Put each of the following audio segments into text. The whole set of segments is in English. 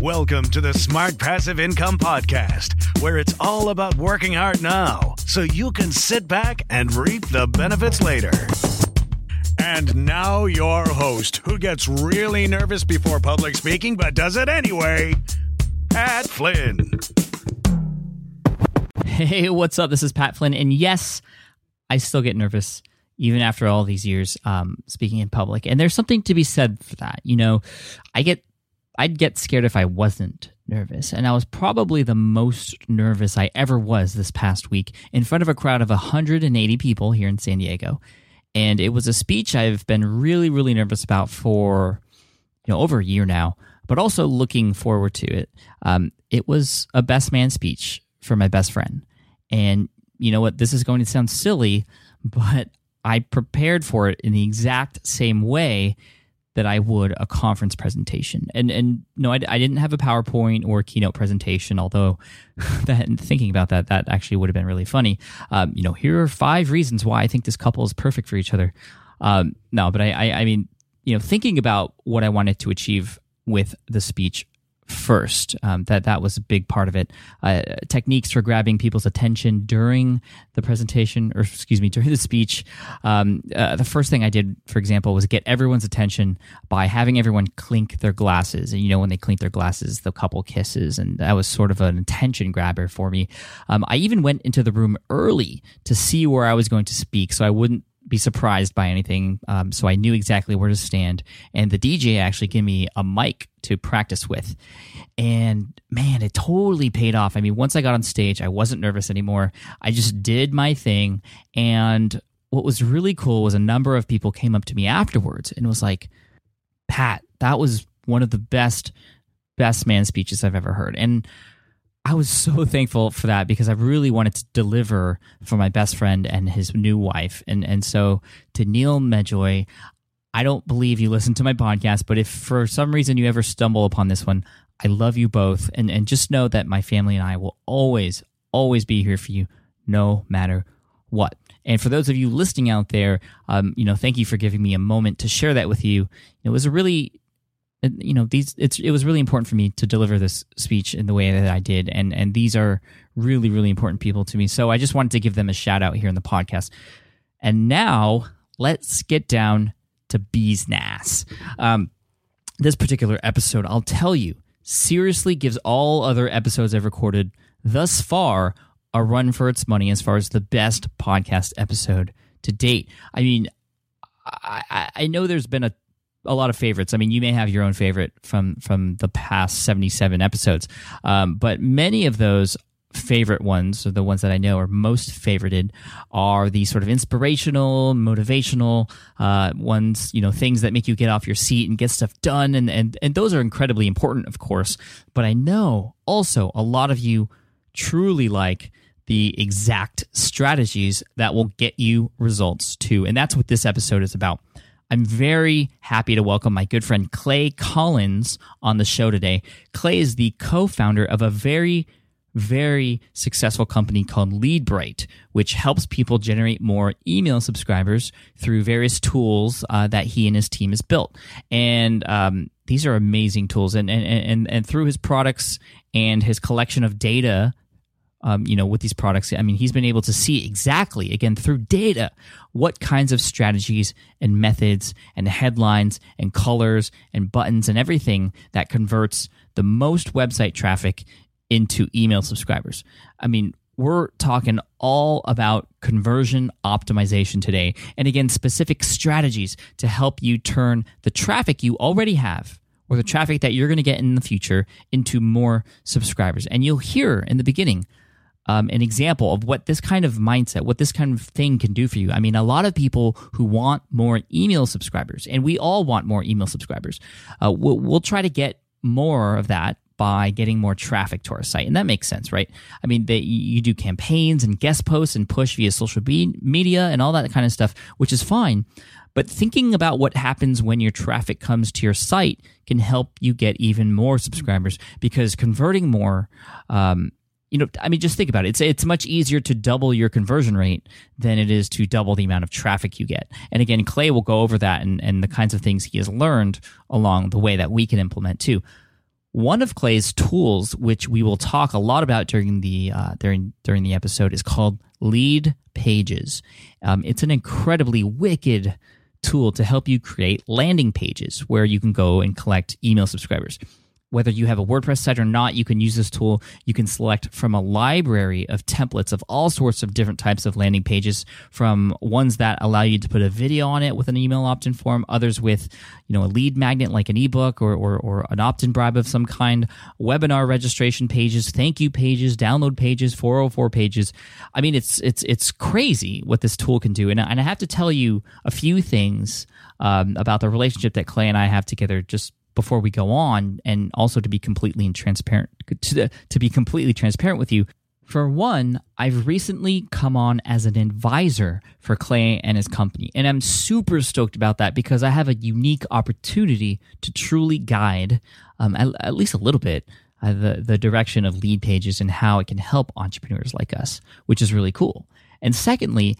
Welcome to the Smart Passive Income Podcast, where it's all about working hard now so you can sit back and reap the benefits later. And now, your host, who gets really nervous before public speaking but does it anyway, Pat Flynn. Hey, what's up? This is Pat Flynn. And yes, I still get nervous even after all these years um, speaking in public. And there's something to be said for that. You know, I get, I'd get scared if I wasn't nervous. And I was probably the most nervous I ever was this past week in front of a crowd of 180 people here in San Diego and it was a speech I've been really, really nervous about for you know over a year now, but also looking forward to it. Um, it was a best man speech for my best friend, and you know what? This is going to sound silly, but I prepared for it in the exact same way that I would a conference presentation. And and no, I, I didn't have a PowerPoint or keynote presentation. Although that thinking about that, that actually would have been really funny. Um, you know, here are five reasons why I think this couple is perfect for each other. Um, no, but I, I, I mean, you know, thinking about what I wanted to achieve with the speech first. Um, that that was a big part of it. Uh, techniques for grabbing people's attention during the presentation, or excuse me, during the speech. Um, uh, the first thing I did, for example, was get everyone's attention by having everyone clink their glasses. And you know, when they clink their glasses, the couple kisses, and that was sort of an attention grabber for me. Um, I even went into the room early to see where I was going to speak, so I wouldn't be surprised by anything. Um, so I knew exactly where to stand. And the DJ actually gave me a mic to practice with. And man, it totally paid off. I mean, once I got on stage, I wasn't nervous anymore. I just did my thing. And what was really cool was a number of people came up to me afterwards and was like, Pat, that was one of the best, best man speeches I've ever heard. And I was so thankful for that because I really wanted to deliver for my best friend and his new wife. And and so to Neil Medjoy, I don't believe you listen to my podcast, but if for some reason you ever stumble upon this one, I love you both. And and just know that my family and I will always, always be here for you, no matter what. And for those of you listening out there, um, you know, thank you for giving me a moment to share that with you. It was a really you know these it's it was really important for me to deliver this speech in the way that I did. And and these are really really important people to me. So I just wanted to give them a shout out here in the podcast. And now let's get down to bees nass. Um, this particular episode I'll tell you seriously gives all other episodes I've recorded thus far a run for its money as far as the best podcast episode to date. I mean I, I know there's been a a lot of favorites. I mean, you may have your own favorite from from the past seventy seven episodes, um, but many of those favorite ones, or the ones that I know are most favorited, are the sort of inspirational, motivational uh, ones. You know, things that make you get off your seat and get stuff done, and and and those are incredibly important, of course. But I know also a lot of you truly like the exact strategies that will get you results too, and that's what this episode is about. I'm very happy to welcome my good friend Clay Collins on the show today. Clay is the co founder of a very very successful company called LeadBright, which helps people generate more email subscribers through various tools uh, that he and his team has built. And um, these are amazing tools. And, and, and, and through his products and his collection of data, um, you know, with these products, I mean, he's been able to see exactly, again, through data, what kinds of strategies and methods and headlines and colors and buttons and everything that converts the most website traffic into email subscribers. I mean, we're talking all about conversion optimization today. And again, specific strategies to help you turn the traffic you already have or the traffic that you're going to get in the future into more subscribers. And you'll hear in the beginning um, an example of what this kind of mindset, what this kind of thing can do for you. I mean, a lot of people who want more email subscribers, and we all want more email subscribers, uh, we'll, we'll try to get more of that by getting more traffic to our site. And that makes sense, right? I mean, they, you do campaigns and guest posts and push via social media and all that kind of stuff, which is fine. But thinking about what happens when your traffic comes to your site can help you get even more subscribers because converting more, um, you know, I mean, just think about it. It's it's much easier to double your conversion rate than it is to double the amount of traffic you get. And again, Clay will go over that and, and the kinds of things he has learned along the way that we can implement too. One of Clay's tools, which we will talk a lot about during the uh, during during the episode, is called Lead Pages. Um, it's an incredibly wicked tool to help you create landing pages where you can go and collect email subscribers whether you have a WordPress site or not, you can use this tool. You can select from a library of templates of all sorts of different types of landing pages, from ones that allow you to put a video on it with an email opt-in form, others with, you know, a lead magnet like an ebook or, or, or an opt-in bribe of some kind, webinar registration pages, thank you pages, download pages, 404 pages. I mean, it's it's it's crazy what this tool can do. And, and I have to tell you a few things um, about the relationship that Clay and I have together just before we go on, and also to be completely transparent to, to be completely transparent with you. For one, I've recently come on as an advisor for Clay and his company, and I'm super stoked about that because I have a unique opportunity to truly guide, um, at, at, least a little bit, uh, the the direction of lead pages and how it can help entrepreneurs like us, which is really cool. And secondly,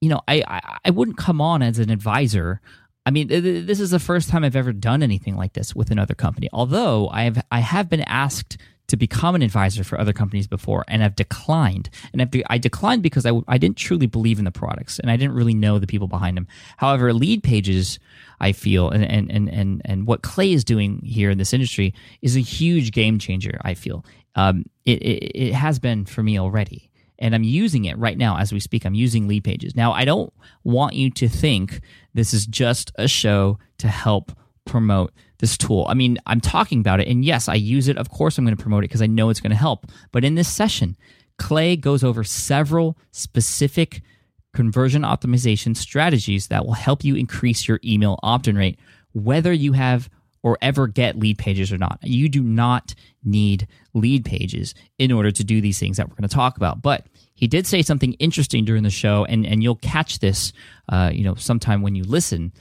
you know, I, I, I wouldn't come on as an advisor I mean, this is the first time I've ever done anything like this with another company. Although I have, I have been asked to become an advisor for other companies before, and I've declined. And I've I declined because I, I didn't truly believe in the products, and I didn't really know the people behind them. However, lead pages, I feel, and and and and, and what Clay is doing here in this industry is a huge game changer. I feel um, it, it it has been for me already and I'm using it right now as we speak. I'm using lead pages. Now, I don't want you to think this is just a show to help promote this tool. I mean, I'm talking about it, and yes, I use it. Of course, I'm going to promote it because I know it's going to help. But in this session, Clay goes over several specific conversion optimization strategies that will help you increase your email opt in rate, whether you have or ever get lead pages or not. You do not need lead pages in order to do these things that we're going to talk about. But he did say something interesting during the show, and, and you'll catch this, uh, you know, sometime when you listen.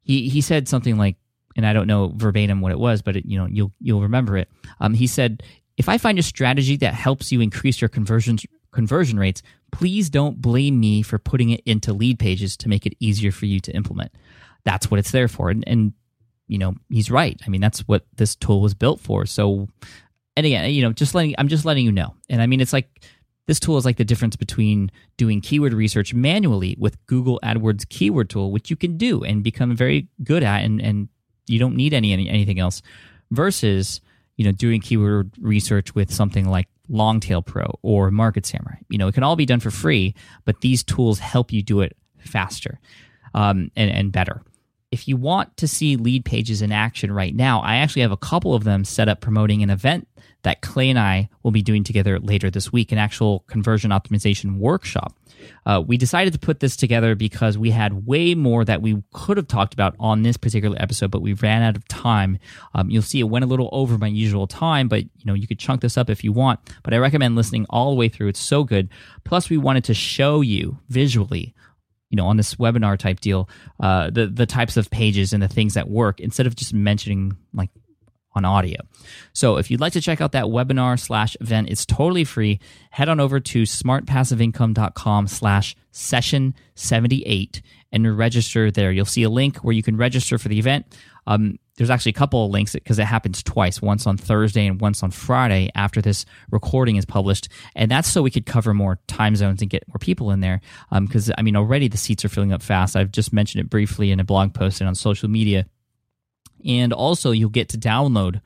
He he said something like, and I don't know verbatim what it was, but it, you know you'll you'll remember it. Um, he said, if I find a strategy that helps you increase your conversions conversion rates, please don't blame me for putting it into lead pages to make it easier for you to implement. That's what it's there for, and, and you know, he's right. I mean, that's what this tool was built for. So, and again, you know, just letting, I'm just letting you know. And I mean, it's like, this tool is like the difference between doing keyword research manually with Google AdWords keyword tool, which you can do and become very good at, and, and you don't need any, any anything else, versus you know doing keyword research with something like Longtail Pro or Market Samurai. You know, it can all be done for free, but these tools help you do it faster um, and and better if you want to see lead pages in action right now, I actually have a couple of them set up promoting an event that Clay and I will be doing together later this week, an actual conversion optimization workshop. Uh, we decided to put this together because we had way more that we could have talked about on this particular episode, but we ran out of time. Um, you'll see it went a little over my usual time, but you know you could chunk this up if you want. But I recommend listening all the way through; it's so good. Plus, we wanted to show you visually you know, on this webinar type deal, uh, the the types of pages and the things that work instead of just mentioning like on audio. So if you'd like to check out that webinar slash event, it's totally free. Head on over to smartpassiveincome.com slash session 78 and register there. You'll see a link where you can register for the event. Um, there's actually a couple of links because it happens twice, once on Thursday and once on Friday after this recording is published. And that's so we could cover more time zones and get more people in there. Because, um, I mean, already the seats are filling up fast. I've just mentioned it briefly in a blog post and on social media. And also, you'll get to download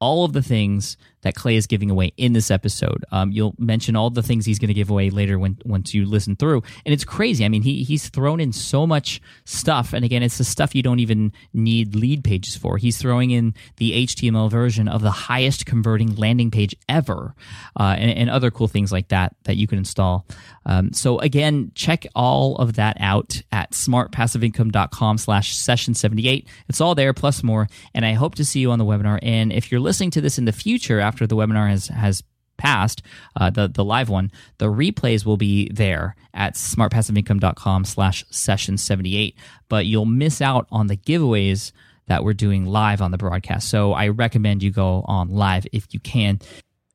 all of the things that Clay is giving away in this episode. Um, you'll mention all the things he's going to give away later when once you listen through, and it's crazy. I mean, he he's thrown in so much stuff, and again, it's the stuff you don't even need lead pages for. He's throwing in the HTML version of the highest converting landing page ever, uh, and, and, other cool things like that that you can install. Um, so again, check all of that out at smartpassiveincome.com/slash session seventy eight. It's all there plus more, and I hope to see you on the webinar. And if you're listening to this in the future after the webinar has has passed, uh, the the live one, the replays will be there at smartpassiveincome.com slash session 78. But you'll miss out on the giveaways that we're doing live on the broadcast. So I recommend you go on live if you can.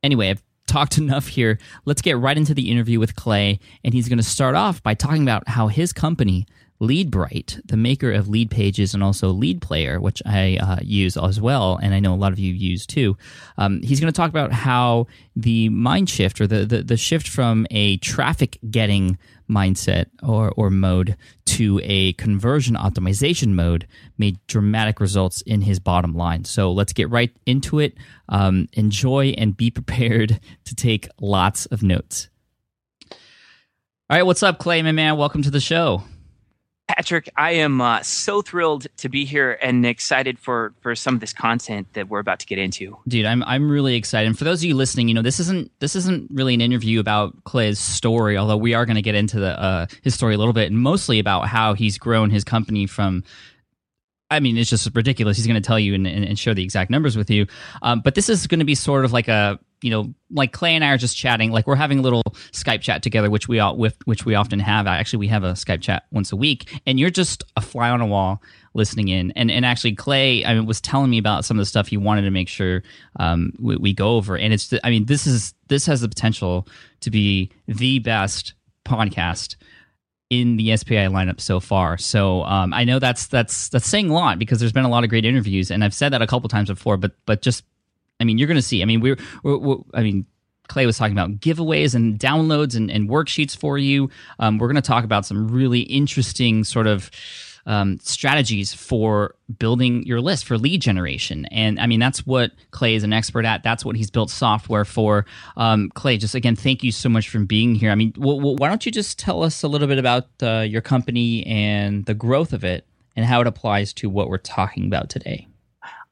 Anyway, I've talked enough here. Let's get right into the interview with Clay. And he's going to start off by talking about how his company, Leadbright, the maker of Lead Pages and also Lead Player, which I uh, use as well, and I know a lot of you use too. Um, he's going to talk about how the mind shift or the, the, the shift from a traffic getting mindset or, or mode to a conversion optimization mode made dramatic results in his bottom line. So let's get right into it. Um, enjoy and be prepared to take lots of notes. All right, what's up, Clay, my man? Welcome to the show. Patrick, I am uh, so thrilled to be here and excited for for some of this content that we're about to get into. Dude, I'm I'm really excited. And for those of you listening, you know this isn't this isn't really an interview about Clay's story, although we are going to get into the uh, his story a little bit, and mostly about how he's grown his company from I mean, it's just ridiculous. He's going to tell you and, and, share the exact numbers with you. Um, but this is going to be sort of like a, you know, like Clay and I are just chatting, like we're having a little Skype chat together, which we all, with, which we often have. Actually, we have a Skype chat once a week, and you're just a fly on a wall listening in. And and actually, Clay, I mean, was telling me about some of the stuff he wanted to make sure um, we, we go over. And it's, I mean, this is this has the potential to be the best podcast in the SPI lineup so far. So um, I know that's that's that's saying a lot because there's been a lot of great interviews, and I've said that a couple times before. But but just I mean, you're going to see. I mean, we're, we're, we're, I mean. Clay was talking about giveaways and downloads and, and worksheets for you. Um, we're going to talk about some really interesting sort of um, strategies for building your list for lead generation. And I mean, that's what Clay is an expert at. That's what he's built software for. Um, Clay, just again, thank you so much for being here. I mean, w- w- why don't you just tell us a little bit about uh, your company and the growth of it and how it applies to what we're talking about today?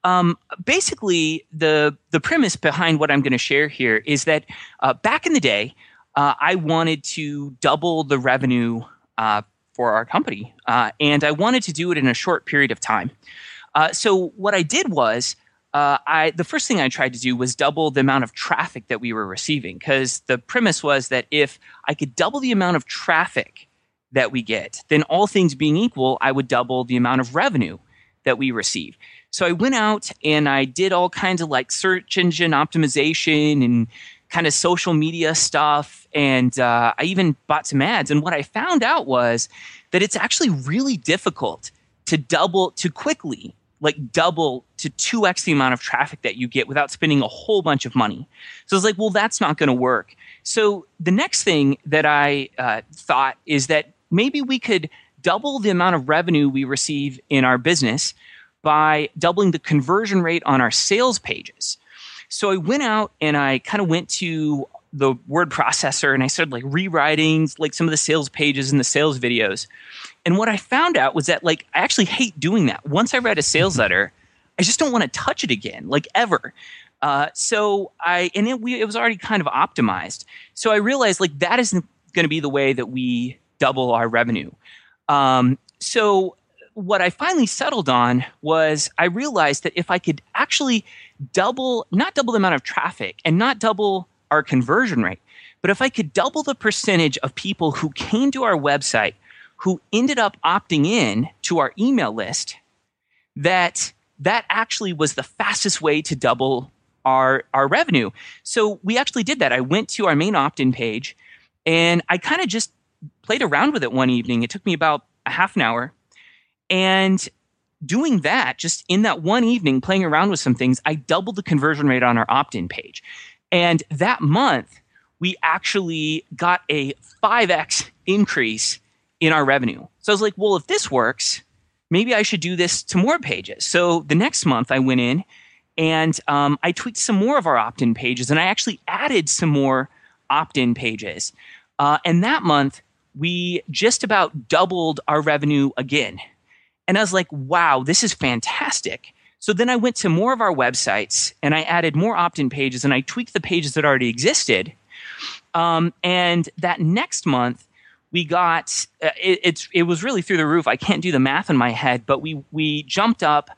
Um, basically, the the premise behind what I'm going to share here is that uh, back in the day, uh, I wanted to double the revenue uh, for our company. Uh, and I wanted to do it in a short period of time. Uh, so what I did was, uh, I the first thing I tried to do was double the amount of traffic that we were receiving because the premise was that if I could double the amount of traffic that we get, then all things being equal, I would double the amount of revenue that we receive. So I went out and I did all kinds of like search engine optimization and kind of social media stuff. And uh, I even bought some ads. And what I found out was that it's actually really difficult to double, to quickly, like double to 2x the amount of traffic that you get without spending a whole bunch of money. So it's like, well, that's not going to work. So the next thing that I uh, thought is that maybe we could double the amount of revenue we receive in our business by doubling the conversion rate on our sales pages. So I went out and I kind of went to the word processor and I started like rewriting like some of the sales pages and the sales videos. And what I found out was that like I actually hate doing that. Once I read a sales mm-hmm. letter, I just don't want to touch it again, like ever. Uh, so I and it, we, it was already kind of optimized. So I realized like that isn't going to be the way that we double our revenue. Um, so what I finally settled on was I realized that if I could actually double, not double the amount of traffic and not double our conversion rate, but if I could double the percentage of people who came to our website who ended up opting in to our email list that that actually was the fastest way to double our our revenue. So we actually did that. I went to our main opt-in page and I kind of just played around with it one evening. It took me about a half an hour. And doing that, just in that one evening, playing around with some things, I doubled the conversion rate on our opt in page. And that month, we actually got a 5x increase in our revenue. So I was like, well, if this works, maybe I should do this to more pages. So the next month, I went in and um, I tweaked some more of our opt in pages and I actually added some more opt in pages. Uh, and that month, we just about doubled our revenue again. And I was like, wow, this is fantastic. So then I went to more of our websites and I added more opt in pages and I tweaked the pages that already existed. Um, and that next month, we got uh, it, it's it was really through the roof. I can't do the math in my head, but we we jumped up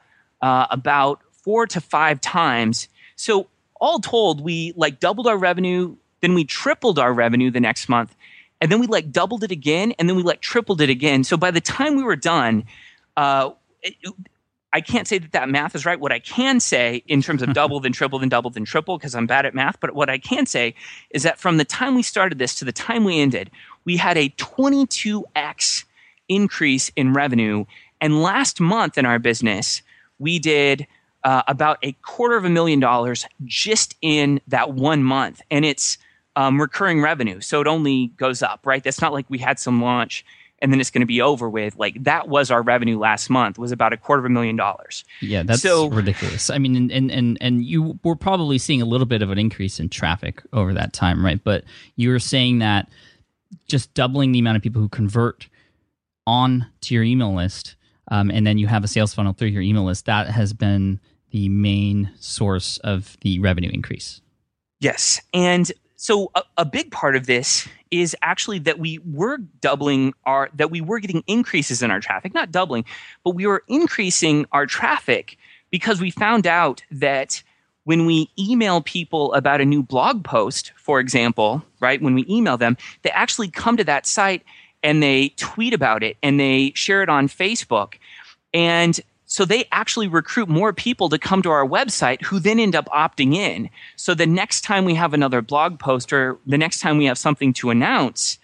uh, about four to five times. So all told, we like doubled our revenue, then we tripled our revenue the next month, and then we like doubled it again, and then we like tripled it again. So by the time we were done, uh, it, I can't say that that math is right. What I can say in terms of double, then triple, then double, then triple, because I'm bad at math, but what I can say is that from the time we started this to the time we ended, we had a 22x increase in revenue. And last month in our business, we did uh, about a quarter of a million dollars just in that one month. And it's um, recurring revenue. So it only goes up, right? That's not like we had some launch and then it's going to be over with. Like that was our revenue last month was about a quarter of a million dollars. Yeah, that's so, ridiculous. I mean, and, and and you were probably seeing a little bit of an increase in traffic over that time, right? But you were saying that just doubling the amount of people who convert on to your email list, um, and then you have a sales funnel through your email list. That has been the main source of the revenue increase. Yes, and so a, a, big part of this is actually that we were doubling our that we were getting increases in our traffic, not doubling, but we were increasing our traffic because we found out that when we email people about a new blog post, for example, right, when we email them, they actually come to that site and they tweet about it and they share it on Facebook. And so they actually recruit more people to come to our website who then end up opting in. So the next time we have another blog post or the next time we have something to announce,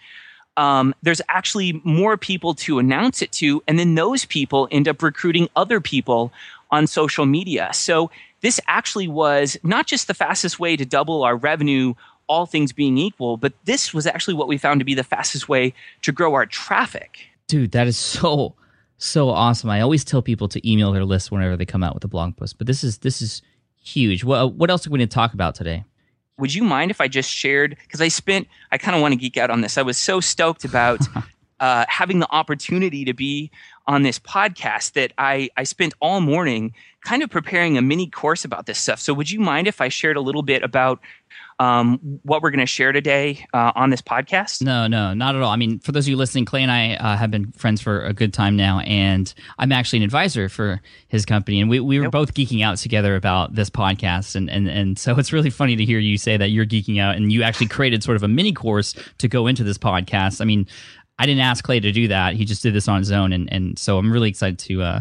um, there's actually more people to announce it to. And then those people end up recruiting other people on social media. So this actually was not just the fastest way to double our revenue, all things being equal, but this was actually what we found to be the fastest way to grow our traffic. Dude, that is so so awesome. I always tell people to email their list whenever they come out with a blog post, but this is this is huge. What what else are we going to talk about today? Would you mind if I just shared? Because I spent, I kind of want to geek out on this. I was so stoked about uh, having the opportunity to be on this podcast that I, I spent all morning kind of preparing a mini course about this stuff. So, would you mind if I shared a little bit about um, what we're going to share today uh, on this podcast? No, no, not at all. I mean, for those of you listening, Clay and I uh, have been friends for a good time now, and I'm actually an advisor for his company, and we, we were yep. both geeking out together about this podcast, and, and and so it's really funny to hear you say that you're geeking out, and you actually created sort of a mini course to go into this podcast. I mean, I didn't ask Clay to do that; he just did this on his own, and and so I'm really excited to uh,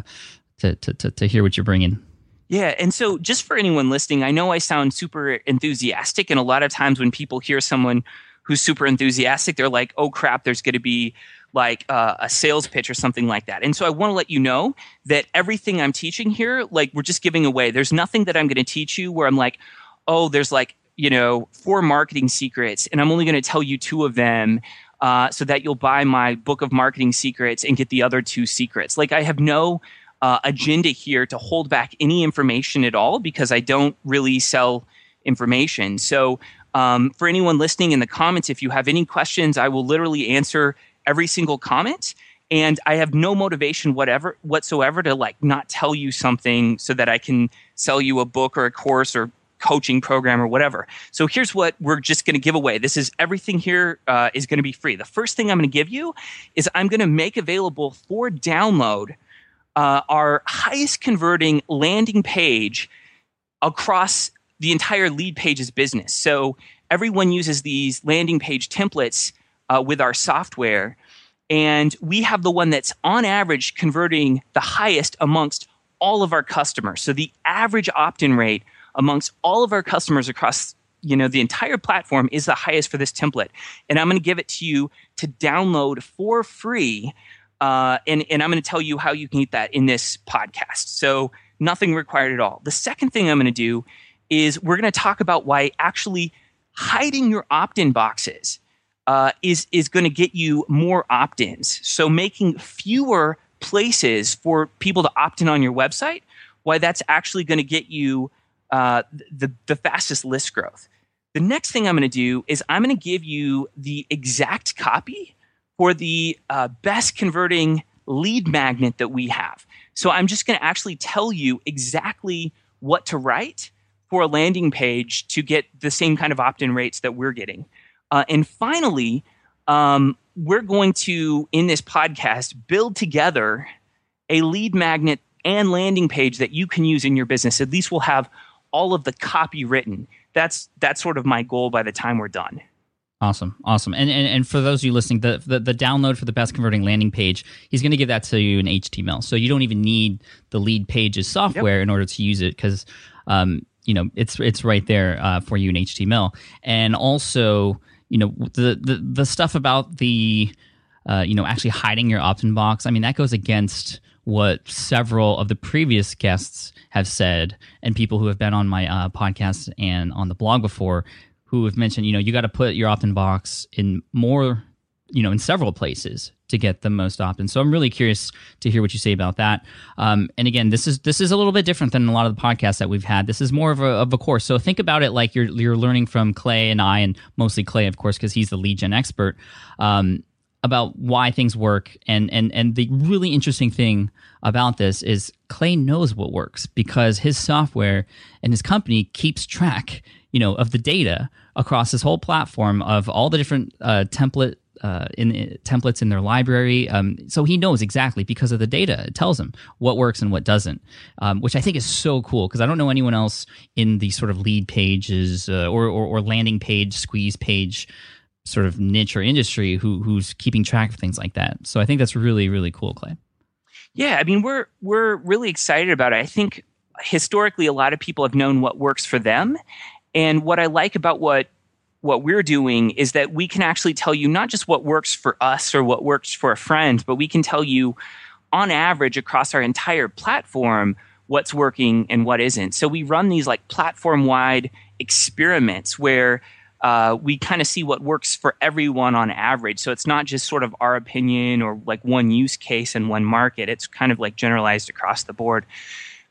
to, to to to hear what you're bringing. Yeah. And so, just for anyone listening, I know I sound super enthusiastic. And a lot of times when people hear someone who's super enthusiastic, they're like, oh crap, there's going to be like uh, a sales pitch or something like that. And so, I want to let you know that everything I'm teaching here, like, we're just giving away. There's nothing that I'm going to teach you where I'm like, oh, there's like, you know, four marketing secrets, and I'm only going to tell you two of them. Uh, so that you'll buy my book of marketing secrets and get the other two secrets. Like I have no uh, agenda here to hold back any information at all because I don't really sell information. So, um, for anyone listening in the comments, if you have any questions, I will literally answer every single comment. And I have no motivation whatever whatsoever to like not tell you something so that I can sell you a book or a course or coaching program or whatever. So here's what we're just going to give away. This is everything here uh, is going to be free. The first thing I'm going to give you is I'm going to make available for download uh, our highest converting landing page across the entire Leadpages business. So everyone uses these landing page templates uh, with our software. And we have the one that's on average converting the highest amongst all of our customers. So the average opt-in rate amongst all of our customers across you know the entire platform is the highest for this template and i'm going to give it to you to download for free uh, and, and i'm going to tell you how you can get that in this podcast. So nothing required at all. The second thing i'm going to do is we're going to talk about why actually hiding your opt-in boxes uh, is is going to get you more opt-ins. So making fewer places for people to opt in on your website why that's actually going to get you uh, the, the fastest list growth. The next thing I'm going to do is I'm going to give you the exact copy for the uh, best converting lead magnet that we have. So I'm just going to actually tell you exactly what to write for a landing page to get the same kind of opt in rates that we're getting. Uh, and finally, um, we're going to, in this podcast, build together a lead magnet and landing page that you can use in your business. At least we'll have all of the copy written. That's that's sort of my goal by the time we're done. Awesome, awesome. And and, and for those of you listening, the, the, the download for the best converting landing page, he's going to give that to you in HTML. So you don't even need the lead pages software yep. in order to use it because um, you know it's it's right there uh, for you in HTML. And also, you know the the the stuff about the uh, you know actually hiding your opt-in box. I mean that goes against what several of the previous guests have said and people who have been on my uh, podcast and on the blog before who have mentioned you know you got to put your opt-in box in more you know in several places to get the most opt-in. So i'm really curious to hear what you say about that. Um, and again this is this is a little bit different than a lot of the podcasts that we've had. This is more of a, of a course. So think about it like you're you're learning from clay and i and mostly clay of course because he's the lead gen expert um, about why things work. And and and the really interesting thing about this is Clay knows what works because his software and his company keeps track, you know, of the data across this whole platform of all the different uh, template uh, in templates in their library. Um, so he knows exactly because of the data. It tells him what works and what doesn't, um, which I think is so cool because I don't know anyone else in the sort of lead pages uh, or, or, or landing page, squeeze page sort of niche or industry who who's keeping track of things like that. So I think that's really really cool, Clay. Yeah, I mean we're we're really excited about it. I think historically a lot of people have known what works for them, and what I like about what what we're doing is that we can actually tell you not just what works for us or what works for a friend, but we can tell you on average across our entire platform what's working and what isn't. So we run these like platform wide experiments where uh, we kind of see what works for everyone on average. So it's not just sort of our opinion or like one use case and one market. It's kind of like generalized across the board.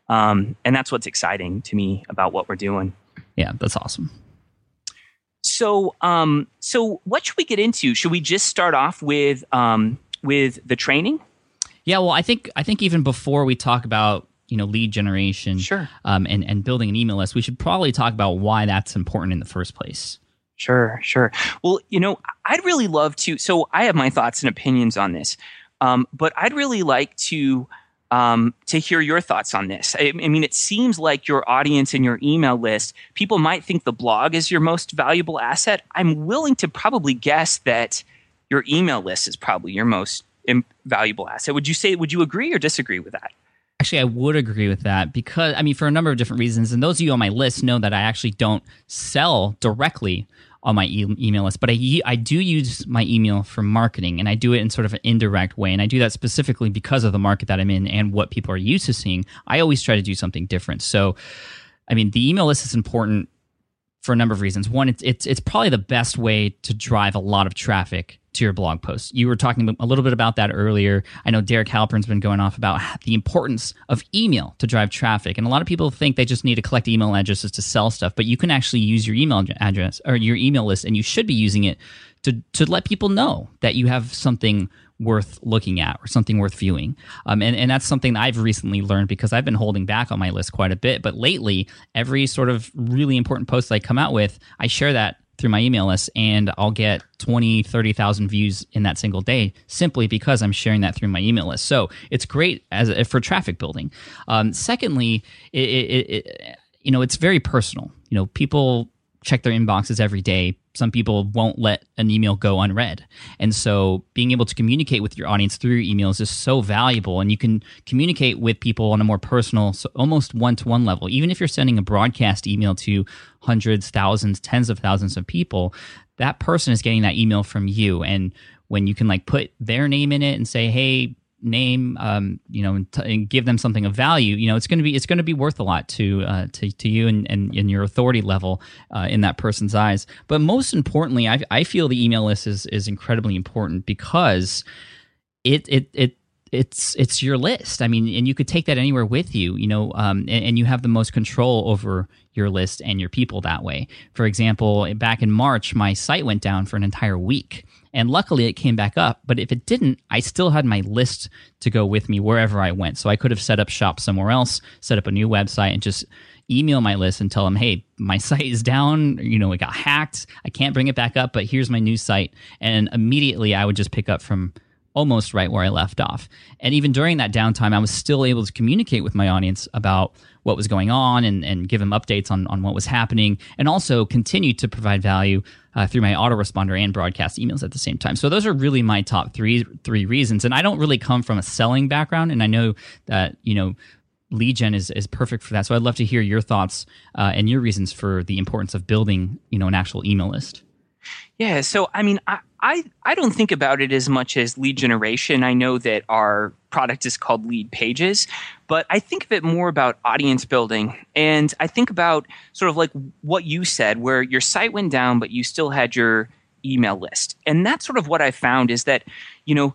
Um, and that's what's exciting to me about what we're doing. Yeah, that's awesome. So, um, so what should we get into? Should we just start off with um, with the training? Yeah, well, I think I think even before we talk about you know lead generation, sure, um, and and building an email list, we should probably talk about why that's important in the first place. Sure, sure. Well, you know, I'd really love to. So I have my thoughts and opinions on this, um, but I'd really like to um, to hear your thoughts on this. I, I, mean, it seems like your audience and your email list, people might think the blog is your most valuable asset. I'm willing to probably guess that your email list is probably your most valuable asset. Would you say? Would you agree or disagree with that? Actually, I would agree with that because, I mean, for a number of different reasons. And those of you on my list know that I actually don't sell directly on my e- email list, but I, I do use my email for marketing and I do it in sort of an indirect way. And I do that specifically because of the market that I'm in and what people are used to seeing. I always try to do something different. So, I mean, the email list is important for a number of reasons. One, it's, it's, it's probably the best way to drive a lot of traffic to your blog post. You were talking a little bit about that earlier. I know Derek Halpern's been going off about the importance of email to drive traffic. And a lot of people think they just need to collect email addresses to sell stuff, but you can actually use your email address or your email list and you should be using it to, to let people know that you have something worth looking at or something worth viewing. Um, and, and that's something that I've recently learned because I've been holding back on my list quite a bit. But lately, every sort of really important post I come out with, I share that through my email list and I'll get 20, 30,000 views in that single day simply because I'm sharing that through my email list. So it's great as for traffic building. Um, secondly, it, it, it, you know, it's very personal. You know, people check their inboxes every day. Some people won't let an email go unread. And so being able to communicate with your audience through your emails is so valuable. And you can communicate with people on a more personal, so almost one to one level. Even if you're sending a broadcast email to hundreds, thousands, tens of thousands of people, that person is getting that email from you. And when you can like put their name in it and say, hey, name, um, you know, and, t- and, give them something of value, you know, it's going to be it's going to be worth a lot to uh, to to you and, and, and your authority level uh, in that person's eyes. But most importantly, I, I feel the email list is is incredibly important because it it it it's it's your list. I mean, and you could take that anywhere with you, you know, um, and, and, you have the most control over your list and your people that way. For example, back in March, my site went down for an entire week. And luckily it came back up. But if it didn't, I still had my list to go with me wherever I went. So I could have set up shop somewhere else, set up a new website, and just email my list and tell them, hey, my site is down. You know, it got hacked. I can't bring it back up, but here's my new site. And immediately I would just pick up from almost right where I left off. And even during that downtime, I was still able to communicate with my audience about what was going on and, and give them updates on, on what was happening, and also continue to provide value uh, through my autoresponder and broadcast emails at the same time. So those are really my top three three reasons. And I don't really come from a selling background, and I know that you know lead gen is, is perfect for that. So I'd love to hear your thoughts uh, and your reasons for the importance of building you know an actual email list. Yeah, so I mean, I, I I don't think about it as much as lead generation. I know that our product is called Lead Pages, but I think of it more about audience building. And I think about sort of like what you said, where your site went down, but you still had your email list. And that's sort of what I found is that, you know,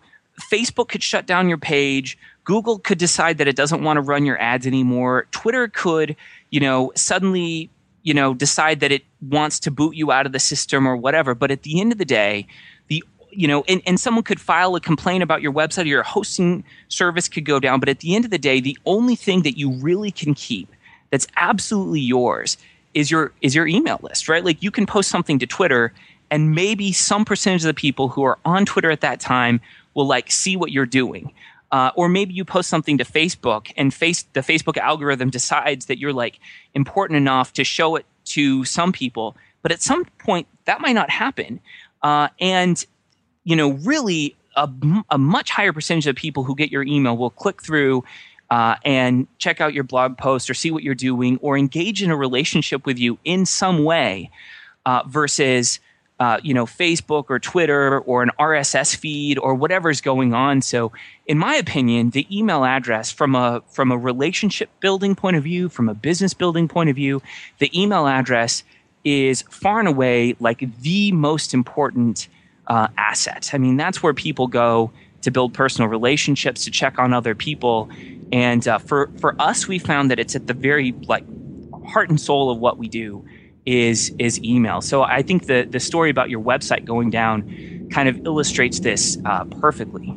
Facebook could shut down your page. Google could decide that it doesn't want to run your ads anymore. Twitter could, you know, suddenly you know decide that it wants to boot you out of the system or whatever but at the end of the day you know and, and someone could file a complaint about your website or your hosting service could go down but at the end of the day the only thing that you really can keep that's absolutely yours is your is your email list right like you can post something to twitter and maybe some percentage of the people who are on twitter at that time will like see what you're doing uh, or maybe you post something to Facebook and face the Facebook algorithm decides that you're like important enough to show it to some people, but at some point that might not happen. Uh, and you know, really, a, a, much higher percentage of people who get your email will click through uh, and check out your blog post or see what you're doing or engage in a relationship with you in some way uh, versus uh, you know, Facebook or Twitter or an RSS feed or whatever's going on. So, in my opinion, the email address from a from a relationship building point of view, from a business building point of view, the email address is far and away like the most important uh, asset. I mean, that's where people go to build personal relationships, to check on other people, and uh, for for us, we found that it's at the very like heart and soul of what we do is is email. So I think the the story about your website going down kind of illustrates this uh, perfectly.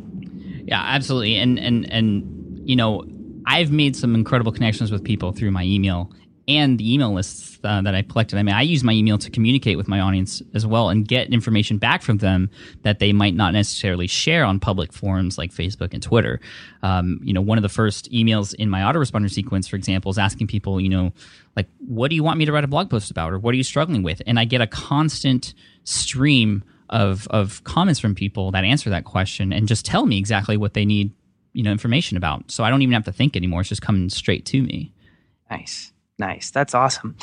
Yeah, absolutely. And and and you know, I've made some incredible connections with people through my email and the email lists uh, that I collected. I mean, I use my email to communicate with my audience as well and get information back from them that they might not necessarily share on public forums like Facebook and Twitter. Um, you know, one of the first emails in my autoresponder sequence, for example, is asking people, you know, like, what do you want me to write a blog post about, or what are you struggling with? And I get a constant stream of of comments from people that answer that question and just tell me exactly what they need, you know, information about. So I don't even have to think anymore; it's just coming straight to me. Nice. Nice. That's awesome.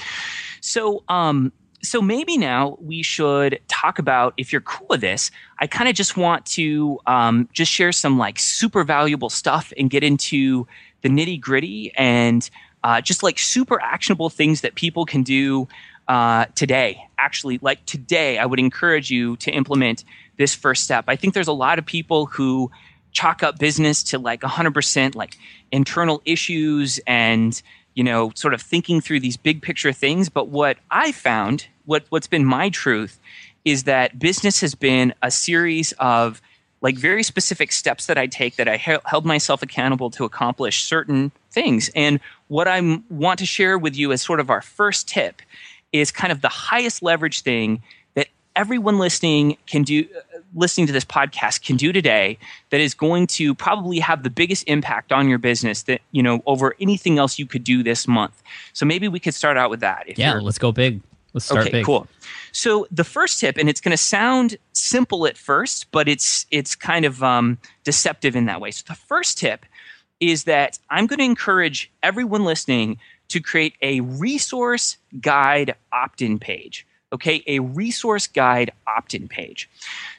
So, um, so maybe now we should talk about if you're cool with this. I kind of just want to um, just share some like super valuable stuff and get into the nitty gritty and uh, just like super actionable things that people can do uh, today. Actually, like today, I would encourage you to implement this first step. I think there's a lot of people who chalk up business to like 100% like internal issues and you know, sort of thinking through these big picture things. But what I found, what what's been my truth, is that business has been a series of like very specific steps that I take that I he- held myself accountable to accomplish certain things. And what I want to share with you as sort of our first tip is kind of the highest leverage thing that everyone listening can do listening to this podcast can do today that is going to probably have the biggest impact on your business that you know over anything else you could do this month so maybe we could start out with that yeah let's go big Let's start okay, big. cool. So the first tip, and it's going to sound simple at first, but it's it's kind of um, deceptive in that way. So the first tip is that I'm going to encourage everyone listening to create a resource guide opt-in page. Okay, a resource guide opt-in page.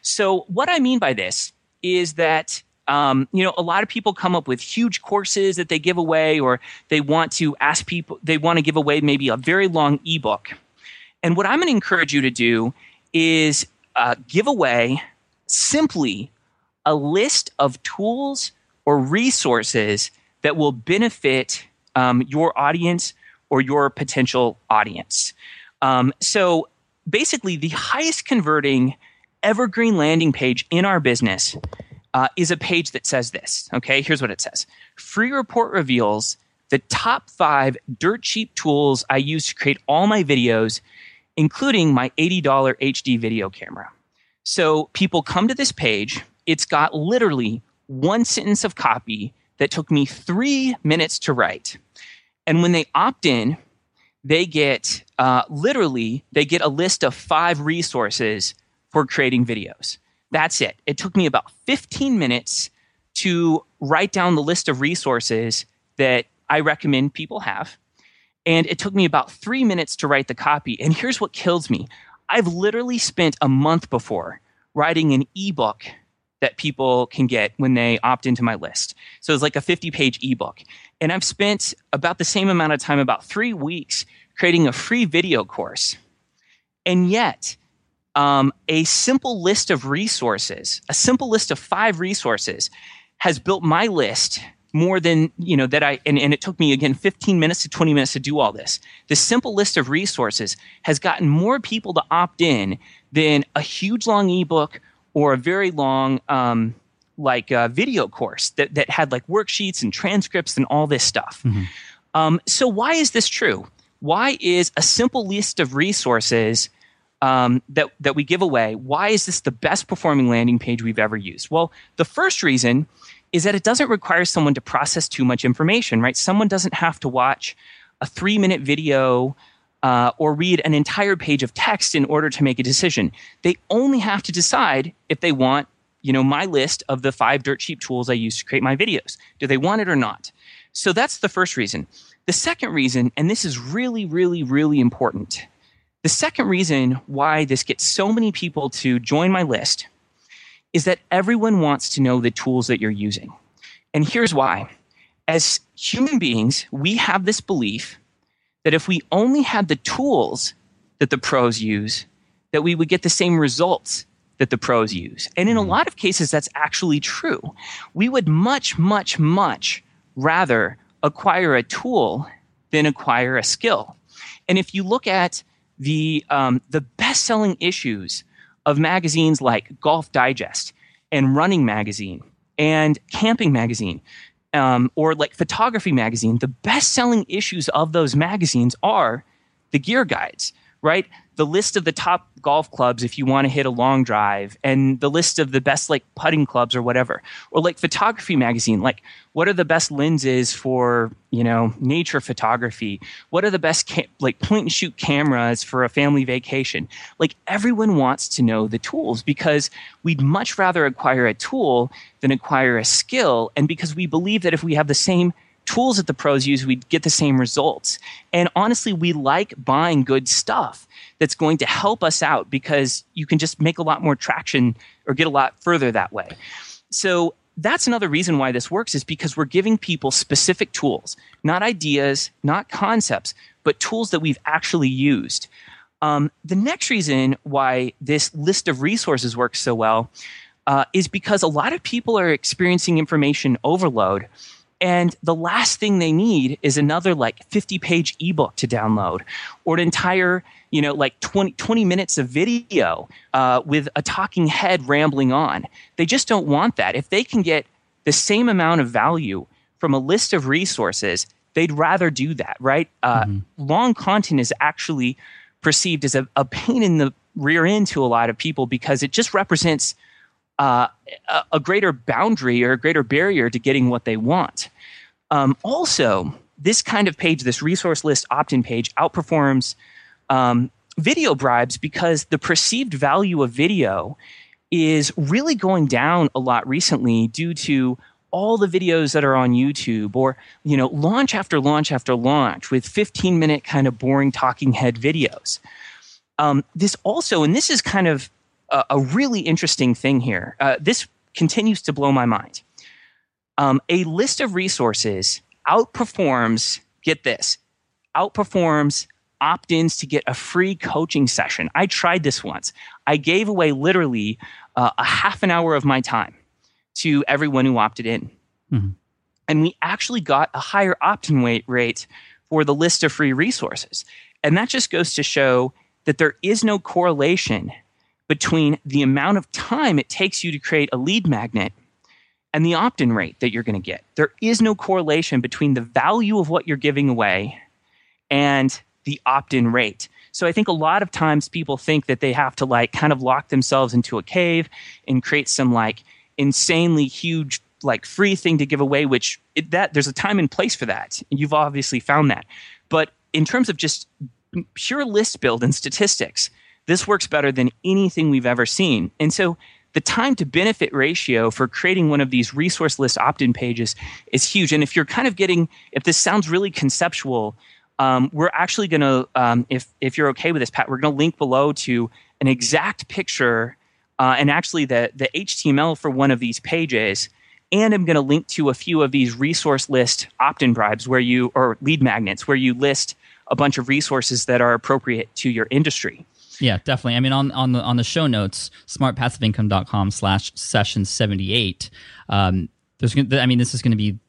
So what I mean by this is that um, you know, a lot of people come up with huge courses that they give away, or they want to ask people, they want to give away maybe a very long ebook. And what I'm going to encourage you to do is uh, give away simply a list of tools or resources that will benefit um, your audience or your potential audience. Um, so basically, the highest converting evergreen landing page in our business uh, is a page that says this. Okay, here's what it says Free report reveals the top five dirt cheap tools I use to create all my videos, including my $80 HD video camera. So people come to this page, it's got literally one sentence of copy that took me three minutes to write. And when they opt in, they get uh, literally they get a list of five resources for creating videos. That's it. It took me about 15 minutes to write down the list of resources that I recommend people have. And it took me about three minutes to write the copy. And here's what kills me I've literally spent a month before writing an ebook that people can get when they opt into my list. So it's like a 50 page ebook. And I've spent about the same amount of time, about three weeks, creating a free video course. And yet, um, a simple list of resources, a simple list of five resources, has built my list more than you know that I and, and it took me again 15 minutes to 20 minutes to do all this. This simple list of resources has gotten more people to opt in than a huge long ebook or a very long um, like uh, video course that that had like worksheets and transcripts and all this stuff. Mm-hmm. Um, so why is this true? Why is a simple list of resources um, that that we give away. Why is this the best performing landing page we've ever used? Well, the first reason is that it doesn't require someone to process too much information. Right? Someone doesn't have to watch a three minute video. Uh, or read an entire page of text in order to make a decision. They only have to decide if they want, you know, my list of the five dirt cheap tools I use to create my videos. Do they want it or not? So that's the first reason. The second reason, and this is really, really, really important, the second reason why this gets so many people to join my list is that everyone wants to know the tools that you're using. And here's why. As human beings, we have this belief that if we only had the tools that the pros use, that we would get the same results that the pros use. And in a mm-hmm. lot of cases, that's actually true. We would much, much, much rather acquire a tool than acquire a skill. And if you look at the um, the best selling issues of magazines like Golf Digest and Running Magazine and Camping Magazine um, or like Photography Magazine, the best selling issues of those magazines are the gear guides, right? The list of the top golf clubs if you want to hit a long drive and the list of the best like putting clubs or whatever or like photography magazine like what are the best lenses for you know nature photography? What are the best ca- like point and shoot cameras for a family vacation? Like everyone wants to know the tools because we'd much rather acquire a tool than acquire a skill and because we believe that if we have the same tools that the pros use, we get the same results. And honestly, we like buying good stuff that's going to help us out because you can just make a lot more traction or get a lot further that way. So that's another reason why this works is because we're giving people specific tools, not ideas, not concepts, but tools that we've actually used. Um, the next reason why this list of resources works so well uh, is because a lot of people are experiencing information overload and the last thing they need is another like 50 page ebook to download or an entire, you know, like 20, 20 minutes of video uh, with a talking head rambling on. They just don't want that. If they can get the same amount of value from a list of resources, they'd rather do that, right? Uh, mm-hmm. Long content is actually perceived as a, a pain in the rear end to a lot of people because it just represents uh, a, greater boundary or a greater barrier to getting what they want. Um, also, this kind of page, this resource list opt in page, outperforms um, video bribes because the perceived value of video is really going down a lot recently due to all the videos that are on YouTube or you know launch after launch after launch with 15 minute kind of boring talking head videos. Um, this also, and this is kind of a, a really interesting thing here. Uh, this continues to blow my mind. Um, a list of resources outperforms. Get this, outperforms opt ins to get a free coaching session. I tried this once. I gave away literally uh, a half an hour of my time to everyone who opted in. Mm-hmm. And we actually got a higher opt in rate for the list of free resources. And that just goes to show that there is no correlation between the amount of time it takes you to create a lead magnet and the opt in rate that you're going to get. There is no correlation between the value of what you're giving away and the opt in rate. So I think a lot of times people think that they have to like kind of lock themselves into a cave and create some like insanely huge like free thing to give away which it, that there's a time and place for that. You've obviously found that. But in terms of just pure list build and statistics, this works better than anything we've ever seen. And so the time to benefit ratio for creating one of these resource list opt in pages is huge. And if you're kind of getting, if this sounds really conceptual, um, we're actually going to, um, if if you're okay with this, Pat, we're going to link below to an exact picture uh, and actually the the HTML for one of these pages. And I'm going to link to a few of these resource list opt-in bribes where you or lead magnets where you list a bunch of resources that are appropriate to your industry. Yeah, definitely. I mean, on on the on the show notes, smartpassiveincome.com slash session seventy eight. Um, there's, I mean, this is going to be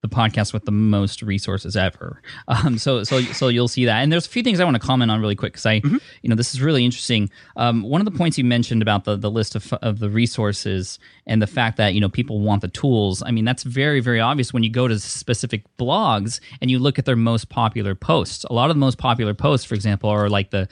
the podcast with the most resources ever. Um, so so so you'll see that. And there's a few things I want to comment on really quick because I, mm-hmm. you know, this is really interesting. Um, one of the points you mentioned about the the list of of the resources and the fact that you know people want the tools. I mean, that's very very obvious when you go to specific blogs and you look at their most popular posts. A lot of the most popular posts, for example, are like the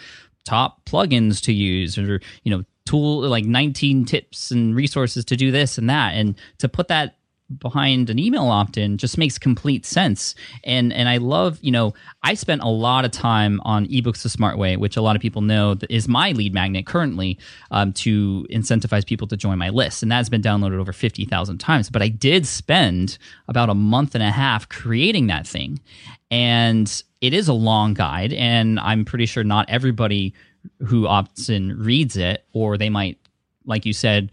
top plugins to use or you know tool like 19 tips and resources to do this and that. And to put that behind an email opt-in just makes complete sense. And and i love you know i spent a lot of time on ebooks the smart way which a lot of people know is my lead magnet currently um, to incentivize people to join my list. And that's been downloaded over 50000 times. But i did spend about a month and a half creating that thing. And it is a long guide and i'm pretty sure not everybody who opts in reads it or they might like you said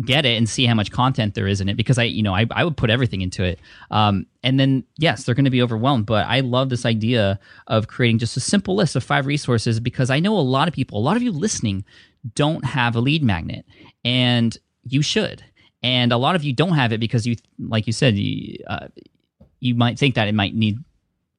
get it and see how much content there is in it because I, you know, I, I would put everything into it. Um, and then, yes, they're going to be overwhelmed. But I love this idea of creating just a simple list of five resources because I know a lot of people, a lot of you listening, don't have a lead magnet, and you should. And a lot of you don't have it because you, like you said, you, uh, you might think that it might need,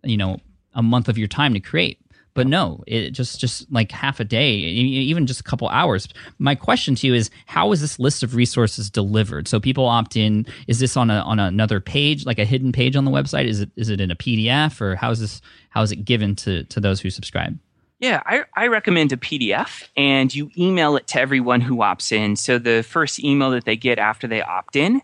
you know, a month of your time to create. But no it just just like half a day even just a couple hours. My question to you is how is this list of resources delivered? So people opt in. Is this on a on another page like a hidden page on the website? Is it is it in a pdf or how is this how is it given to to those who subscribe? Yeah, I, I, recommend a PDF and you email it to everyone who opts in. So the first email that they get after they opt in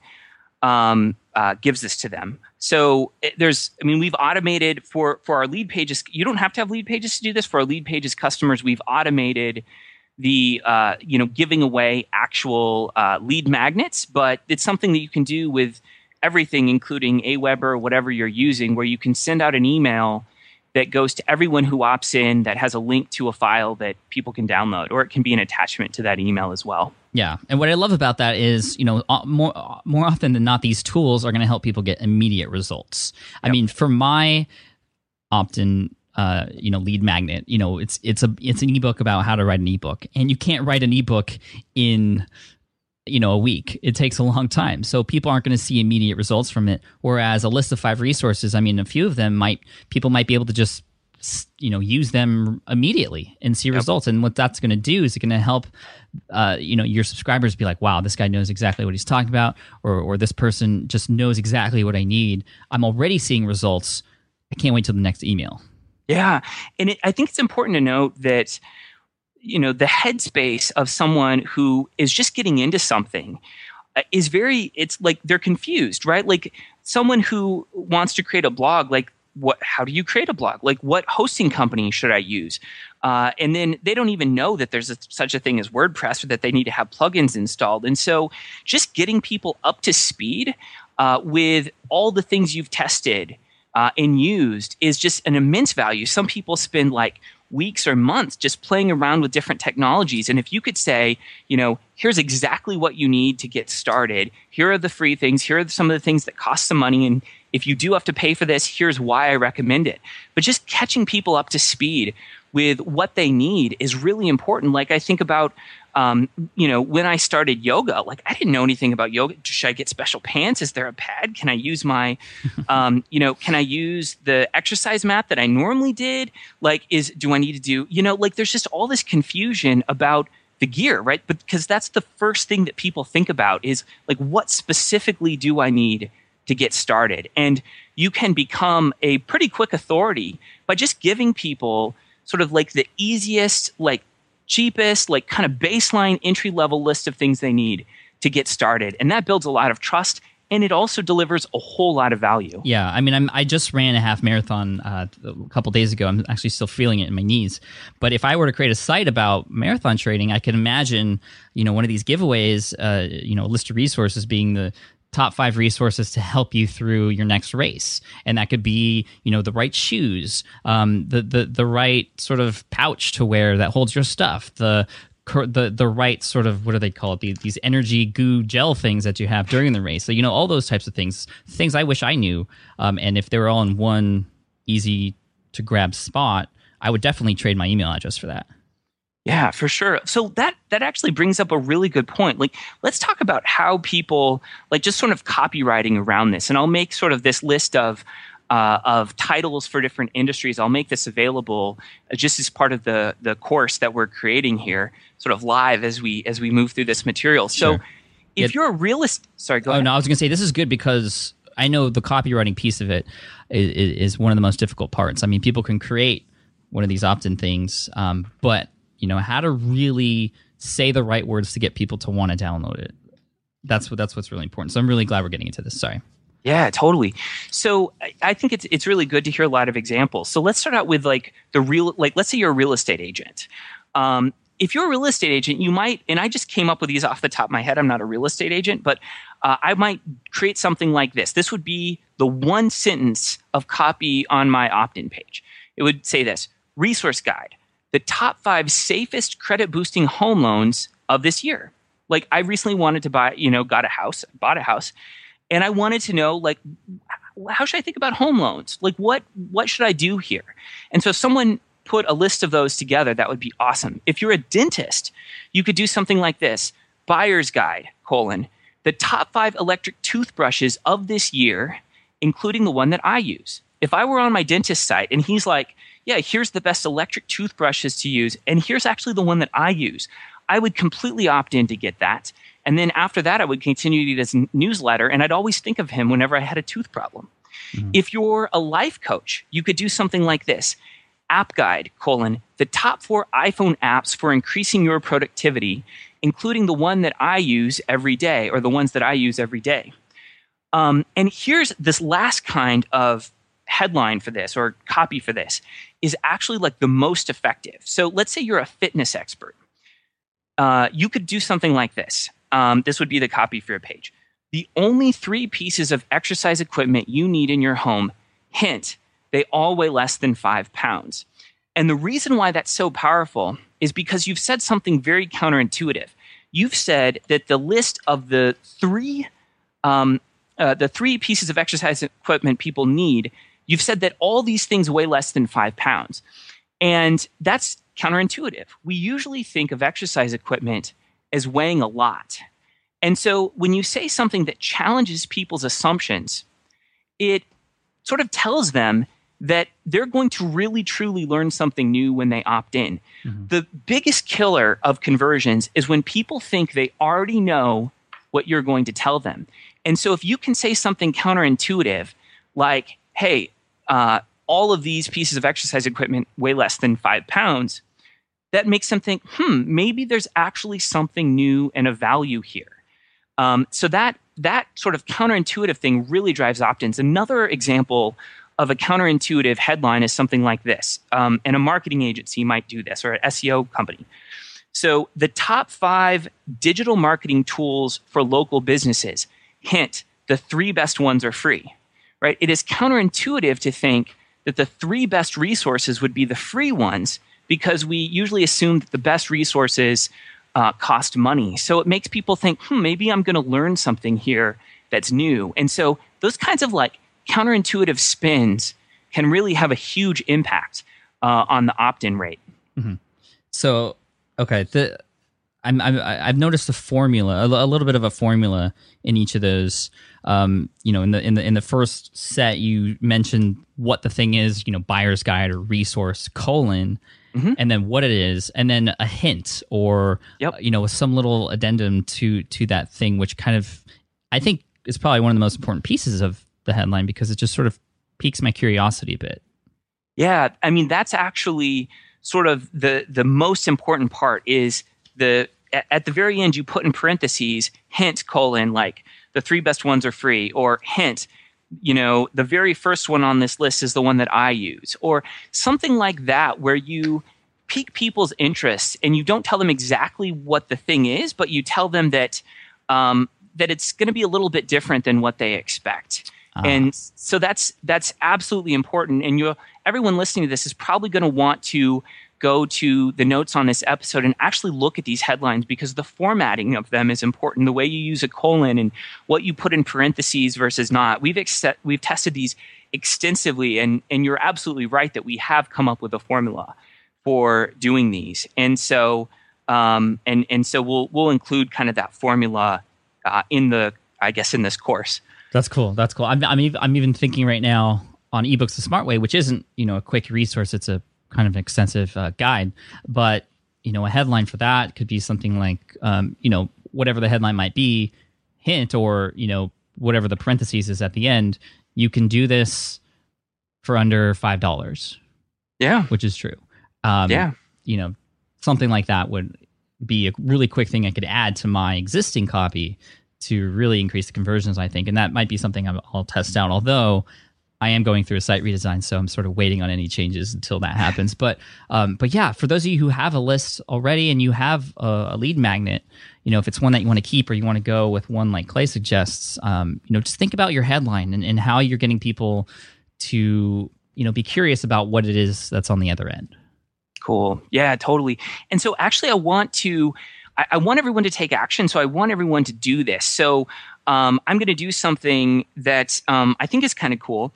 um, uh, gives this to them. So there's, I mean, we've automated for for our lead pages. You don't have to have lead pages to do this. For our lead pages customers, we've automated the uh, you know giving away actual uh, lead magnets, but it's something that you can do with everything, including Aweber, or whatever you're using, where you can send out an email that goes to everyone who opts in that has a link to a file that people can download, or it can be an attachment to that email as well. Yeah, and what I love about that is, you know, uh, more more often than not, these tools are going to help people get immediate results. Yep. I mean, for my opt-in, uh, you know, lead magnet, you know, it's it's a it's an ebook about how to write an ebook, and you can't write an ebook in you know a week. It takes a long time. So people aren't going to see immediate results from it. Whereas a list of five resources i mean a few of them might people might be able to just you know use them immediately and see yep. results. And what that's going to do is it's going to help uh, you know your subscribers be like wow this guy knows exactly what he's talking about or or this person just knows exactly what i need. I'm already seeing results. I can't wait till the next email. Yeah. And it, i think it's important to note that you know the headspace of someone who is just getting into something uh, is very it's like they're confused right? Like someone who wants to create a blog like what how do you create a blog? Like what hosting company should i use? Uh, and then they don't even know that there's a, such a thing as wordpress or that they need to have plugins installed. And so just getting people up to speed uh, with all the things you've tested uh, and used is just an immense value. Some people spend like weeks or months just playing around with different technologies. And if you could say, you know, here's exactly what you need to get started, here are the free things, here are some of the things that cost some money, and if you do have to pay for this, here's why I recommend it. But just catching people up to speed with what they need is really important. Like I think about, um, you know, when I started yoga, like I didn't know anything about yoga. Should I get special pants? Is there a pad? Can I use my, um, you know, can I use the exercise mat that I normally did? Like, is do I need to do, you know, like there's just all this confusion about the gear, right? But because that's the first thing that people think about is like, what specifically do I need to get started? And you can become a pretty quick authority by just giving people sort of like the easiest, like cheapest, like kind of baseline entry level list of things they need to get started. And that builds a lot of trust and it also delivers a whole lot of value. Yeah, I mean, I'm, i just ran a half marathon uh, a couple days ago. I'm actually still feeling it in my knees. But if I were to create a site about marathon trading, I could imagine, you know, one of these giveaways, uh, you know, list of resources being the top five resources to help you through your next race, and that could be you know the right shoes, um, the the the right sort of pouch to wear that holds your stuff, the the the right sort of what do they call it? These, these energy goo gel things that you have during the race. So you know all those types of things things i wish i knew. Um, and if they were all in one easy to grab spot i would definitely trade my email address for that yeah, for sure. So that that actually brings up a really good point. Like let's talk about how people like just sort of copywriting around this. And I'll make sort of this list of uh, of titles for different industries. I'll make this available uh, just as part of the the course that we're creating here, sort of live as we as we move through this material. So Sure. if Yeah. you're a realist, sorry, go Oh ahead. no, I was going to say this is good because I know the copywriting piece of it is, is one of the most difficult parts. I mean, people can create one of these opt-in things, um, but you know how to really say the right words to get people to want to download it. That's what that's what's really important. So I'm really glad we're getting into this. Sorry. Yeah, totally. So I, think it's it's really good to hear a lot of examples. So let's start out with like the real like let's say you're a real estate agent. Um, if you're a real estate agent, you might and I just came up with these off the top of my head. I'm not a real estate agent, but uh, I might create something like this. This would be the one sentence of copy on my opt-in page. It would say this: resource guide, the top five safest credit boosting home loans of this year. Like I recently wanted to buy, you know, got a house, bought a house, and I wanted to know like how should I think about home loans? Like what what should I do here? And so if someone put a list of those together, that would be awesome. If you're a dentist, you could do something like this: buyer's guide, colon, the top five electric toothbrushes of this year, including the one that I use. If I were on my dentist site and he's like, yeah, here's the best electric toothbrushes to use, and here's actually the one that I use, I would completely opt in to get that. And then after that, I would continue to get his n- newsletter, and I'd always think of him whenever I had a tooth problem. If you're a life coach, you could do something like this app guide colon the top four iphone apps for increasing your productivity including the one that i use every day or the ones that i use every day um, and here's this last kind of headline for this or copy for this is actually like the most effective. So let's say you're a fitness expert. Uh, you could do something like this. Um, this would be the copy for your page. The only three pieces of exercise equipment you need in your home hint they all weigh less than five pounds. And the reason why that's so powerful is because you've said something very counterintuitive. You've said that the list of the three um, uh, the three pieces of exercise equipment people need you've said that all these things weigh less than five pounds and that's counterintuitive. We usually think of exercise equipment as weighing a lot. And so when you say something that challenges people's assumptions, it sort of tells them that they're going to really truly learn something new when they opt in. Mm-hmm. The biggest killer of conversions is when people think they already know what you're going to tell them. And so if you can say something counterintuitive, like, hey, uh, all of these pieces of exercise equipment weigh less than five pounds, that makes them think, hmm, maybe there's actually something new and of value here. Um, so that that sort of counterintuitive thing really drives opt-ins. Another example of a counterintuitive headline is something like this. Um, and a marketing agency might do this or an SEO company. So, the top five digital marketing tools for local businesses. Hint, the three best ones are free, right? It is counterintuitive to think that the three best resources would be the free ones because we usually assume that the best resources uh, cost money. So it makes people think, hmm, maybe I'm going to learn something here that's new. And so those kinds of like counterintuitive spins can really have a huge impact uh, on the opt-in rate. Mm-hmm. So, okay, the I'm, I'm I've noticed a formula, a, little bit of a formula in each of those. Um, you know, in the in the in the first set, you mentioned what the thing is, you know, buyer's guide or resource colon, mm-hmm. and then what it is, and then a hint or yep. you know some little addendum to to that thing, which kind of I think is probably one of the most important pieces of the headline because it just sort of piques my curiosity a bit. Yeah, I mean that's actually sort of the the most important part is the at the very end you put in parentheses hint colon like the three best ones are free. Or hint you know the very first one on this list is the one that i use. Or something like that where you pique people's interest and you don't tell them exactly what the thing is but you tell them that um, that it's going to be a little bit different than what they expect. Uh-huh. and so that's that's absolutely important. And you everyone listening to this is probably going to want to go to the notes on this episode and actually look at these headlines because the formatting of them is important. The way you use a colon and what you put in parentheses versus not. We've we've tested these extensively, and and you're absolutely right that we have come up with a formula for doing these. And so um, and and so we'll we'll include kind of that formula uh, in the I guess in this course. That's cool. That's cool. I'm I'm even, I'm even thinking right now on ebooks the smart way which isn't you know a quick resource it's a kind of an extensive uh, guide. But you know, a headline for that could be something like, um, you know, whatever the headline might be, hint or you know whatever the parentheses is at the end. You can do this for under five dollars. Yeah, which is true. Um, yeah, you know, something like that would be a really quick thing I could add to my existing copy to really increase the conversions. I think, and that might be something I'll test out. Although I am going through a site redesign, so I'm sort of waiting on any changes until that happens. But um, but yeah, for those of you who have a list already and you have a, a lead magnet, you know, if it's one that you want to keep or you want to go with one like Clay suggests, um, you know, just think about your headline and, and how you're getting people to you know be curious about what it is that's on the other end. Cool. Yeah, totally. And so actually, I want to. I, want everyone to take action. So I want everyone to do this. So um, I'm going to do something that um, I think is kind of cool.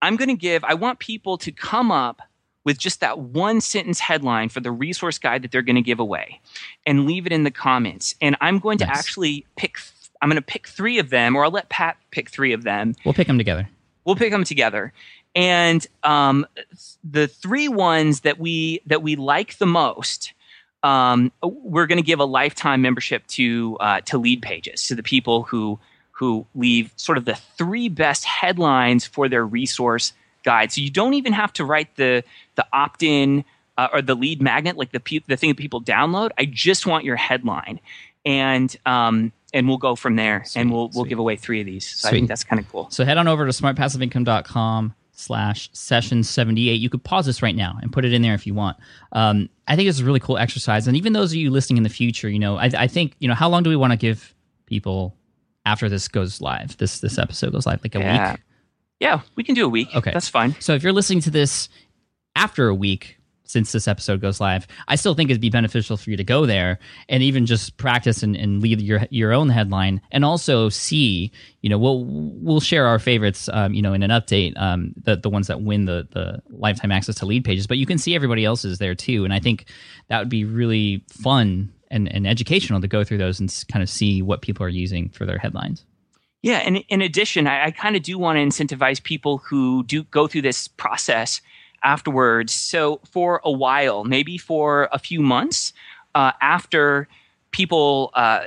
I'm going to give, I want people to come up with just that one sentence headline for the resource guide that they're going to give away and leave it in the comments. And I'm going to actually pick, I'm going to pick three of them, or I'll let Pat pick three of them. We'll pick them together. We'll pick them together. And um, the three ones that we that we like the most um, we're going to give a lifetime membership to uh, to Leadpages to the people who who leave sort of the three best headlines for their resource guide. So you don't even have to write the the opt in uh, or the lead magnet like the pe- the thing that people download. I just want your headline, and um, and we'll go from there, sweet, and we'll we'll give away three of these. So sweet. I think that's kind of cool. So head on over to smartpassiveincome.com slash session 78 you could pause this right now and put it in there if you want. Um, i think it's a really cool exercise. And even those of you listening in the future you know i, I think you know how long do we want to give people after this goes live this this episode goes live? Like a yeah. week yeah we can do a week. Okay. That's fine. So if you're listening to this after a week since this episode goes live, I still think it'd be beneficial for you to go there and even just practice and, and lead your your own headline, and also see, you know, we'll we'll share our favorites, um, you know, in an update, um, the the ones that win the the lifetime access to lead pages, but you can see everybody else's there too, and I think that would be really fun and, and educational to go through those and kind of see what people are using for their headlines. Yeah, and in addition, I, I kind of do want to incentivize people who do go through this process afterwards. So for a while, maybe for a few months uh, after people. Uh,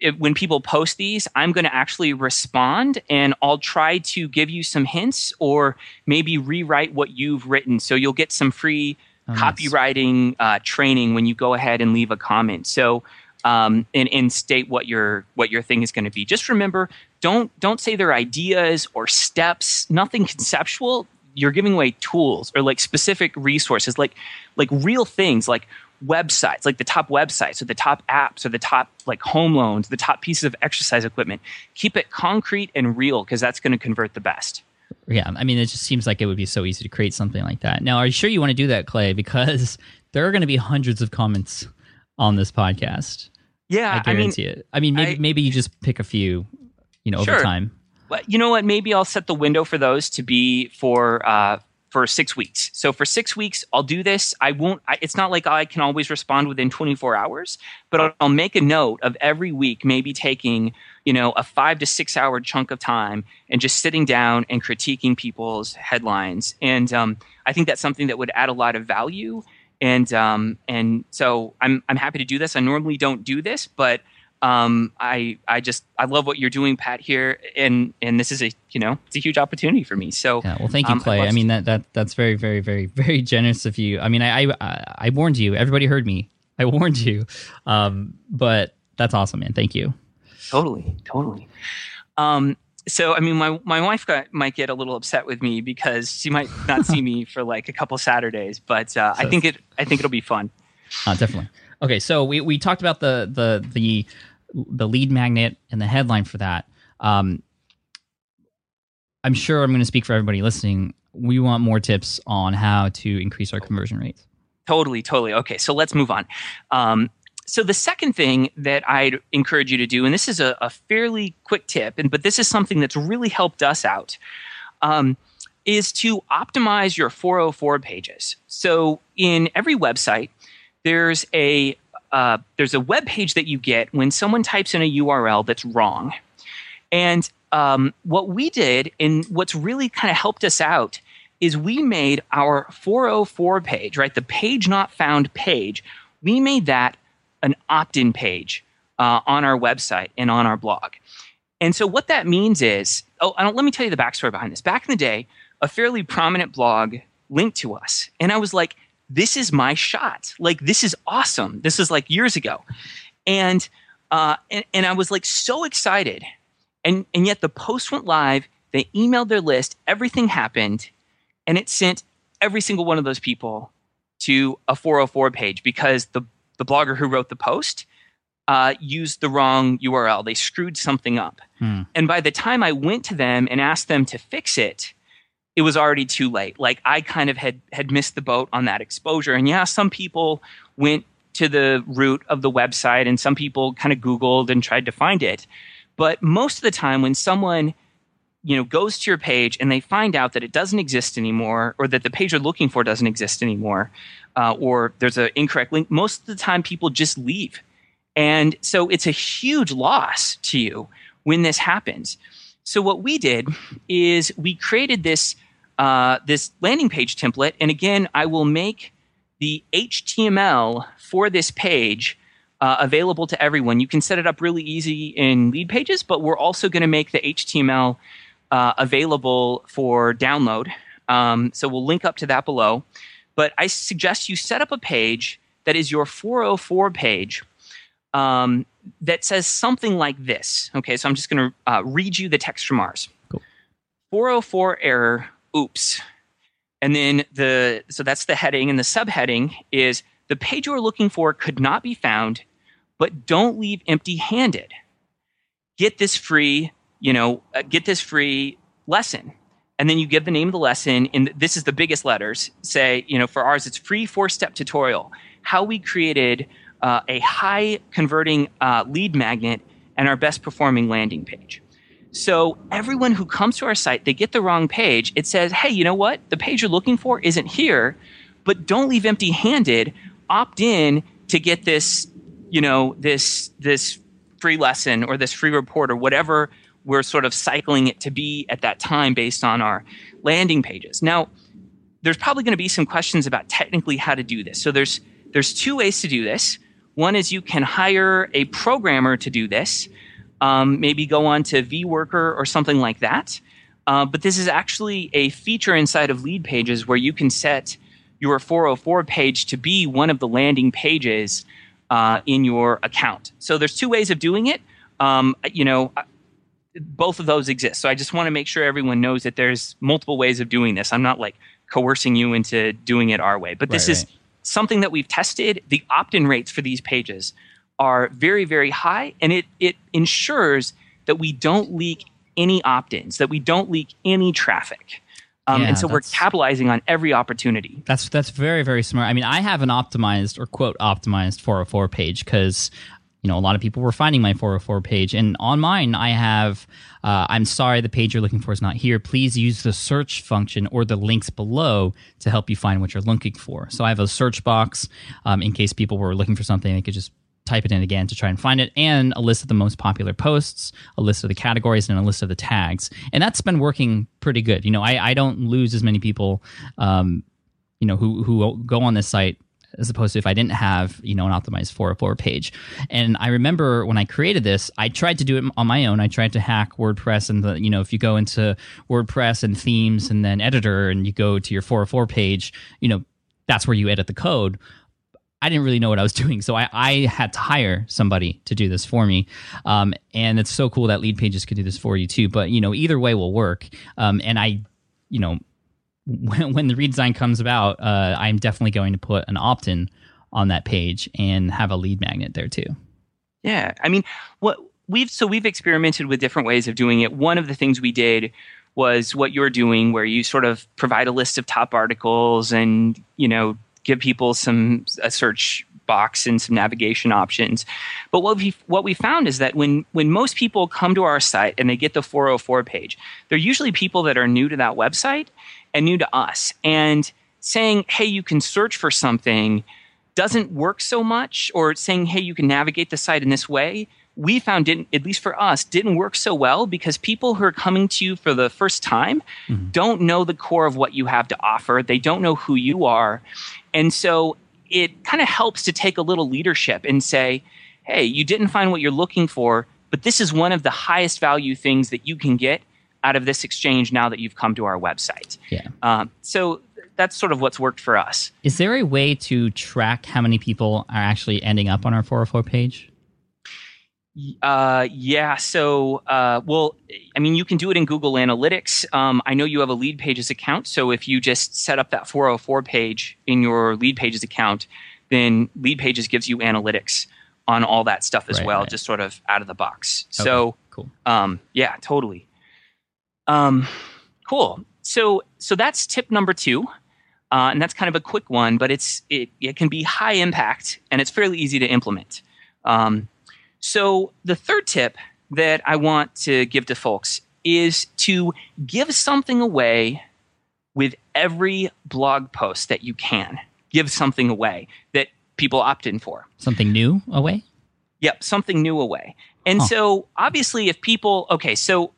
it, when people post these, I'm going to actually respond and I'll try to give you some hints or maybe rewrite what you've written. So you'll get some free oh, copywriting uh, training when you go ahead and leave a comment. So um, and, and state what your what your thing is going to be. Just remember, don't don't say their ideas or steps. Nothing conceptual. You're giving away tools or like specific resources, like like real things, like websites, like the top websites or the top apps or the top like home loans, the top pieces of exercise equipment. Keep it concrete and real because that's going to convert the best. Yeah, I mean, it just seems like it would be so easy to create something like that. Now, are you sure you want to do that, Clay? Because there are going to be hundreds of comments on this podcast. Yeah, I guarantee I mean, it. I mean, maybe I- maybe you just pick a few, you know, over time. You know what? Maybe I'll set the window for those to be for uh, for six weeks. So for six weeks, I'll do this. I won't. I, it's not like I can always respond within 24 hours, but I'll, I'll make a note of every week, maybe taking you know a five to six hour chunk of time and just sitting down and critiquing people's headlines. And um, I think that's something that would add a lot of value. And um, and so I'm I'm happy to do this. I normally don't do this, but um, I I just I love what you're doing, Pat. Here, and and this is a you know it's a huge opportunity for me. So Yeah, well, thank you, um, I'd Clay. love I mean that that that's very, very, very, very generous of you. I mean, I I, I warned you. Everybody heard me. I warned you. Um, but that's awesome, man. Thank you. totally, totally. Um, so I mean, my my wife got, might get a little upset with me because she might not see me for like a couple Saturdays, but uh, I think it I think it'll be fun. Uh, definitely. Okay, so we, we talked about the the the the lead magnet and the headline for that. Um, I'm sure I'm going to speak for everybody listening. We want more tips on how to increase our conversion rates. Totally, totally. Okay, so let's move on. Um, so the second thing that I'd encourage you to do, and this is a, a fairly quick tip, and but this is something that's really helped us out, um, is to optimize your 404 pages. So in every website, there's a uh, there's a web page that you get when someone types in a URL that's wrong. And um, what we did, and what's really kind of helped us out, is we made our 404 page, right? The page not found page, we made that an opt in page uh, on our website and on our blog. And so what that means is, oh, let me tell you the backstory behind this. Back in the day, a fairly prominent blog linked to us, and I was like, "This is my shot! Like this is awesome! This is like years ago," and uh, and, and I was like so excited, and and yet the post went live. They emailed their list. Everything happened, and it sent every single one of those people to a 404 page because the the blogger who wrote the post uh, used the wrong URL. They screwed something up. Hmm. And by the time I went to them and asked them to fix it, it was already too late. Like I kind of had had missed the boat on that exposure. And yeah, some people went to the root of the website and some people kind of googled and tried to find it. But most of the time when someone you know goes to your page and they find out that it doesn't exist anymore or that the page they're looking for doesn't exist anymore uh, or there's an incorrect link most of the time people just leave and so it's a huge loss to you when this happens so what we did is we created this uh, this landing page template and again i will make the html for this page uh, available to everyone you can set it up really easy in lead pages but we're also going to make the html uh, available for download. Um, so we'll link up to that below. But I suggest you set up a page that is your 404 page um, that says something like this. Okay, so I'm just going to uh, read you the text from ours. Cool. 404 error, oops. And then the so that's the heading, and the subheading is the page you are looking for could not be found, but don't leave empty-handed. Get this free you know, uh, get this free lesson. And then you give the name of the lesson, and this is the biggest letters. Say, you know, for ours, it's free four step tutorial how we created uh, a high converting uh, lead magnet and our best performing landing page. So everyone who comes to our site, they get the wrong page. It says, hey, you know what? The page you're looking for isn't here, but don't leave empty handed. Opt in to get this, you know, this, this free lesson or this free report or whatever we're sort of cycling it to be at that time based on our landing pages. Now, there's probably going to be some questions about technically how to do this. So there's there's two ways to do this. One is you can hire a programmer to do this. Um, maybe go on to VWorker or something like that. Uh, but this is actually a feature inside of lead pages where you can set your 404 page to be one of the landing pages uh, in your account. So there's two ways of doing it. Um, you know, both of those exist. So I just want to make sure everyone knows that there's multiple ways of doing this. I'm not like coercing you into doing it our way, but this Right, is right. something that we've tested. The opt-in rates for these pages are very, very high, and it it ensures that we don't leak any opt-ins, that we don't leak any traffic. Um, Yeah, and so we're capitalizing on every opportunity. That's that's very very smart. I mean, I have an optimized or quote optimized 404 page because you know a lot of people were finding my 404 page, and on mine I have. Uh, I'm sorry, the page you're looking for is not here. Please use the search function or the links below to help you find what you're looking for. So I have a search box um, in case people were looking for something. They could just type it in again to try and find it, and a list of the most popular posts, a list of the categories, and a list of the tags. And that's been working pretty good. You know, I, I don't lose as many people, um, you know, who who go on this site as opposed to if I didn't have you know an optimized 404 page. And I remember when I created this, I tried to do it on my own. I tried to hack WordPress, and the you know if you go into WordPress and themes and then editor, and you go to your 404 page, you know that's where you edit the code. I didn't really know what I was doing, so I, I had to hire somebody to do this for me. Um, and it's so cool that lead pages could do this for you too. But you know, either way will work. Um, and I, you know, when, when the redesign comes about, uh, I'm definitely going to put an opt-in on that page and have a lead magnet there too. Yeah, I mean, what we've so we've experimented with different ways of doing it. One of the things we did was what you're doing, where you sort of provide a list of top articles and you know give people some a search box and some navigation options. But what we what we found is that when when most people come to our site and they get the 404 page, they're usually people that are new to that website and new to us, and saying, "Hey, you can search for something." doesn't work so much or saying hey you can navigate the site in this way we found didn't at least for us didn't work so well because people who are coming to you for the first time don't know the core of what you have to offer. They don't know who you are. And so it kind of helps to take a little leadership and say hey you didn't find what you're looking for but this is one of the highest value things that you can get out of this exchange now that you've come to our website. Yeah. um, so that's sort of what's worked for us. Is there a way to track how many people are actually ending up on our 404 page? Uh, yeah. So, uh, well, I mean, you can do it in Google Analytics. Um, I know you have a Lead Pages account, so if you just set up that 404 page in your Lead Pages account, then Lead Pages gives you analytics on all that stuff as Right, well, right. just sort of out of the box. Okay, So, cool. um, yeah, totally. Um, cool. So, so that's tip number two. Uh, and that's kind of a quick one, but it's it, it can be high impact and it's fairly easy to implement. Um, so the third tip that I want to give to folks is to give something away with every blog post that you can. Give something away that people opt in for. Something new away? Yep, something new away. And Huh. so obviously if people okay, so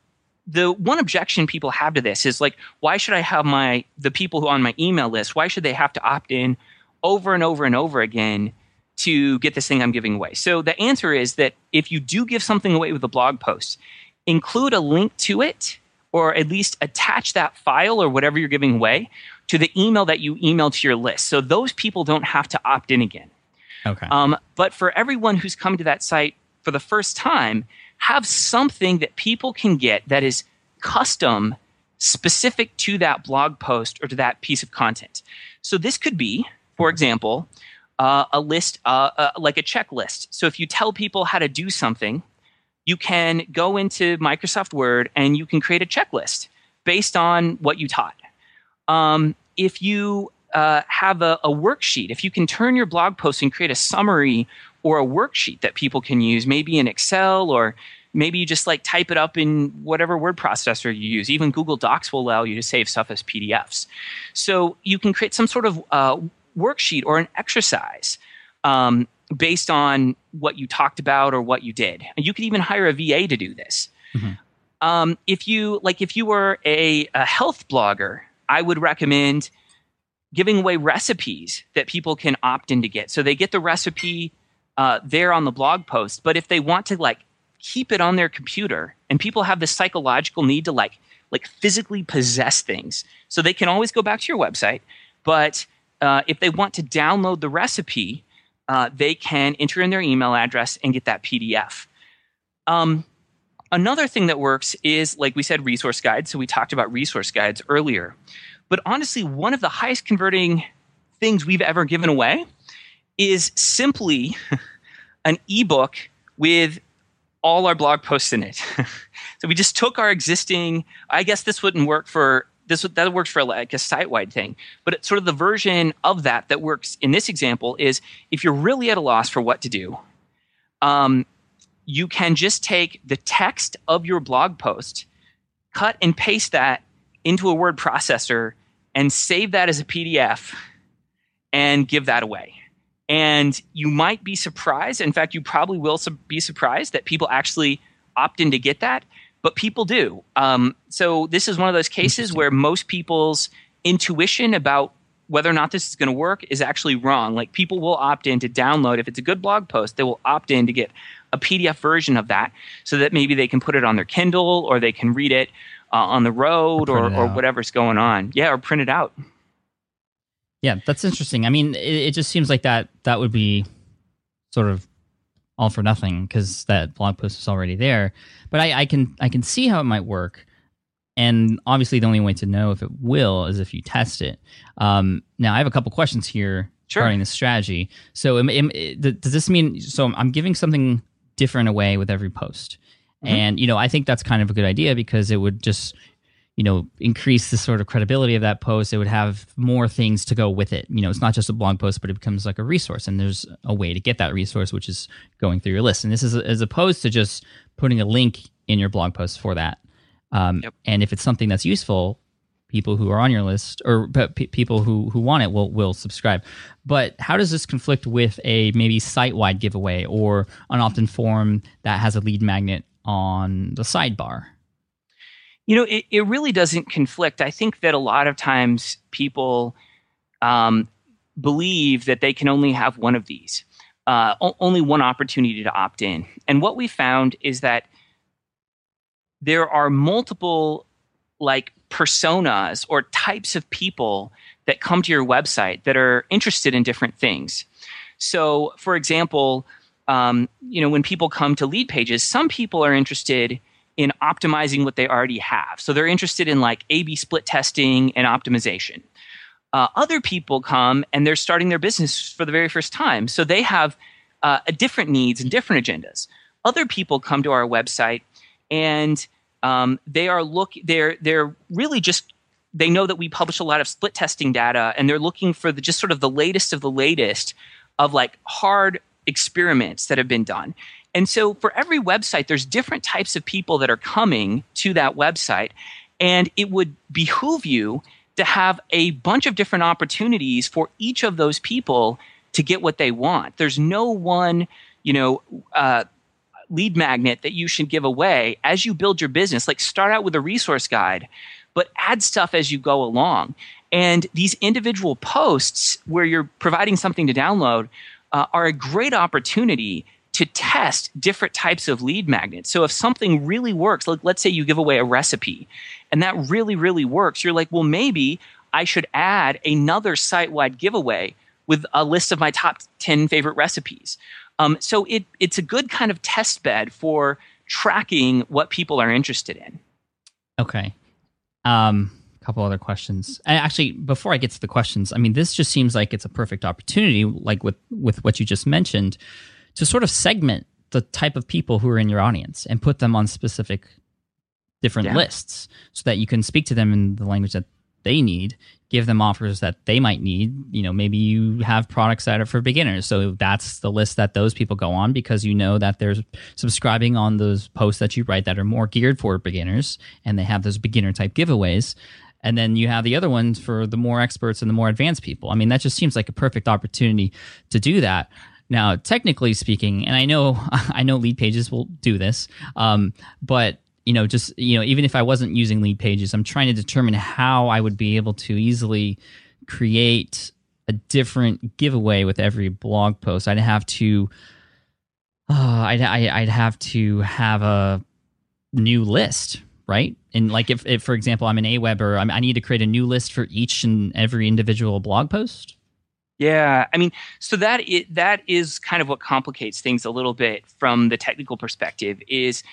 the one objection people have to this is like why should I have my the people who are on my email list, why should they have to opt in over and over and over again to get this thing I'm giving away? So the answer is that if you do give something away with a blog post, include a link to it or at least attach that file or whatever you're giving away to the email that you email to your list. So those people don't have to opt in again. Okay. Um, but for everyone who's come to that site for the first time, have something that people can get that is custom, specific to that blog post or to that piece of content. So this could be, for example, uh, a list uh, uh, like a checklist. So if you tell people how to do something, you can go into Microsoft Word and you can create a checklist based on what you taught. Um, if you uh, have a, a worksheet, if you can turn your blog post and create a summary or a worksheet that people can use, maybe in Excel or maybe you just like type it up in whatever word processor you use. Even Google Docs will allow you to save stuff as PDFs. So you can create some sort of uh, worksheet or an exercise um, based on what you talked about or what you did. And you could even hire a VA to do this. Um, if you like, if you were a, a health blogger, I would recommend giving away recipes that people can opt in to get. So they get the recipe uh, there on the blog post, but if they want to like keep it on their computer, and people have this psychological need to like like physically possess things, so they can always go back to your website. But uh, if they want to download the recipe, uh, they can enter in their email address and get that PDF. Um, another thing that works is, like we said, resource guides. So we talked about resource guides earlier. But honestly, one of the highest converting things we've ever given away is simply an ebook with all our blog posts in it. so we just took our existing. I guess this wouldn't work for this. That works for like a site wide thing, but sort of the version of that that works in this example is if you're really at a loss for what to do, um, you can just take the text of your blog post, cut and paste that into a word processor, and save that as a PDF, and give that away. And you might be surprised. In fact, you probably will be surprised that people actually opt in to get that, but people do. Um, so this is one of those cases where most people's intuition about whether or not this is going to work is actually wrong. Like people will opt in to download if it's a good blog post, they will opt in to get a PDF version of that so that maybe they can put it on their Kindle or they can read it uh, on the road or, or, or whatever's going on. Yeah, or print it out. Yeah, that's interesting. I mean, it, it just seems like that that would be sort of all for nothing because that blog post is already there. But I, I can I can see how it might work. And obviously, the only way to know if it will is if you test it. Um, now, I have a couple questions here sure. regarding this strategy. So, am, am, does this mean so I'm giving something different away with every post? Mm-hmm. And you know, I think that's kind of a good idea because it would just you know increase the sort of credibility of that post it would have more things to go with it. You know it's not just a blog post but it becomes like a resource and there's a way to get that resource which is going through your list. And this is as opposed to just putting a link in your blog post for that. Um, yep. and if it's something that's useful people who are on your list or p- people who who want it will will subscribe. But how does this conflict with a maybe site-wide giveaway or an opt-in form that has a lead magnet on the sidebar you know, it, it really doesn't conflict. I think that a lot of times people um, believe that they can only have one of these, uh, o- only one opportunity to opt in. And what we found is that there are multiple like personas or types of people that come to your website that are interested in different things. So, for example, um, you know, when people come to Leadpages, some people are interested in optimizing what they already have. So they're interested in like A B split testing and optimization. Uh, other people come and they're starting their business for the very first time. So they have uh, different needs and different agendas. Other people come to our website and um, they are look they're they're really just they know that we publish a lot of split testing data and they're looking for the just sort of the latest of the latest of like hard experiments that have been done and so for every website, there's different types of people that are coming to that website. And it would behoove you to have a bunch of different opportunities for each of those people to get what they want. There's no one, you know, uh, lead magnet that you should give away as you build your business. Like start out with a resource guide, but add stuff as you go along. And these individual posts where you're providing something to download uh, are a great opportunity to test different types of lead magnets. So if something really works, like let's say you give away a recipe and that really, really works, you're like, well, maybe I should add another site wide giveaway with a list of my top 10 favorite recipes. Um, so it, it's a good kind of test bed for tracking what people are interested in. Okay. Um, a couple other questions. Actually, before I get to the questions, I mean, this just seems like it's a perfect opportunity, like with with what you just mentioned, to sort of segment the type of people who are in your audience and put them on specific different yeah. lists so that you can speak to them in the language that they need give them offers that they might need. You know maybe you have products that are for beginners so that's the list that those people go on because you know that they're subscribing on those posts that you write that are more geared for beginners and they have those beginner type giveaways. And then you have the other ones for the more experts and the more advanced people. I mean that just seems like a perfect opportunity to do that now, technically speaking, and I know I know Leadpages will do this, um, but you know, just you know, even if I wasn't using Leadpages, I'm trying to determine how I would be able to easily create a different giveaway with every blog post. I'd have to, uh, I'd I'd have to have a new list, right? And like if, if for example, I'm an Aweber, I need to create a new list for each and every individual blog post. Yeah, I mean, so that is, that is kind of what complicates things a little bit from the technical perspective. Is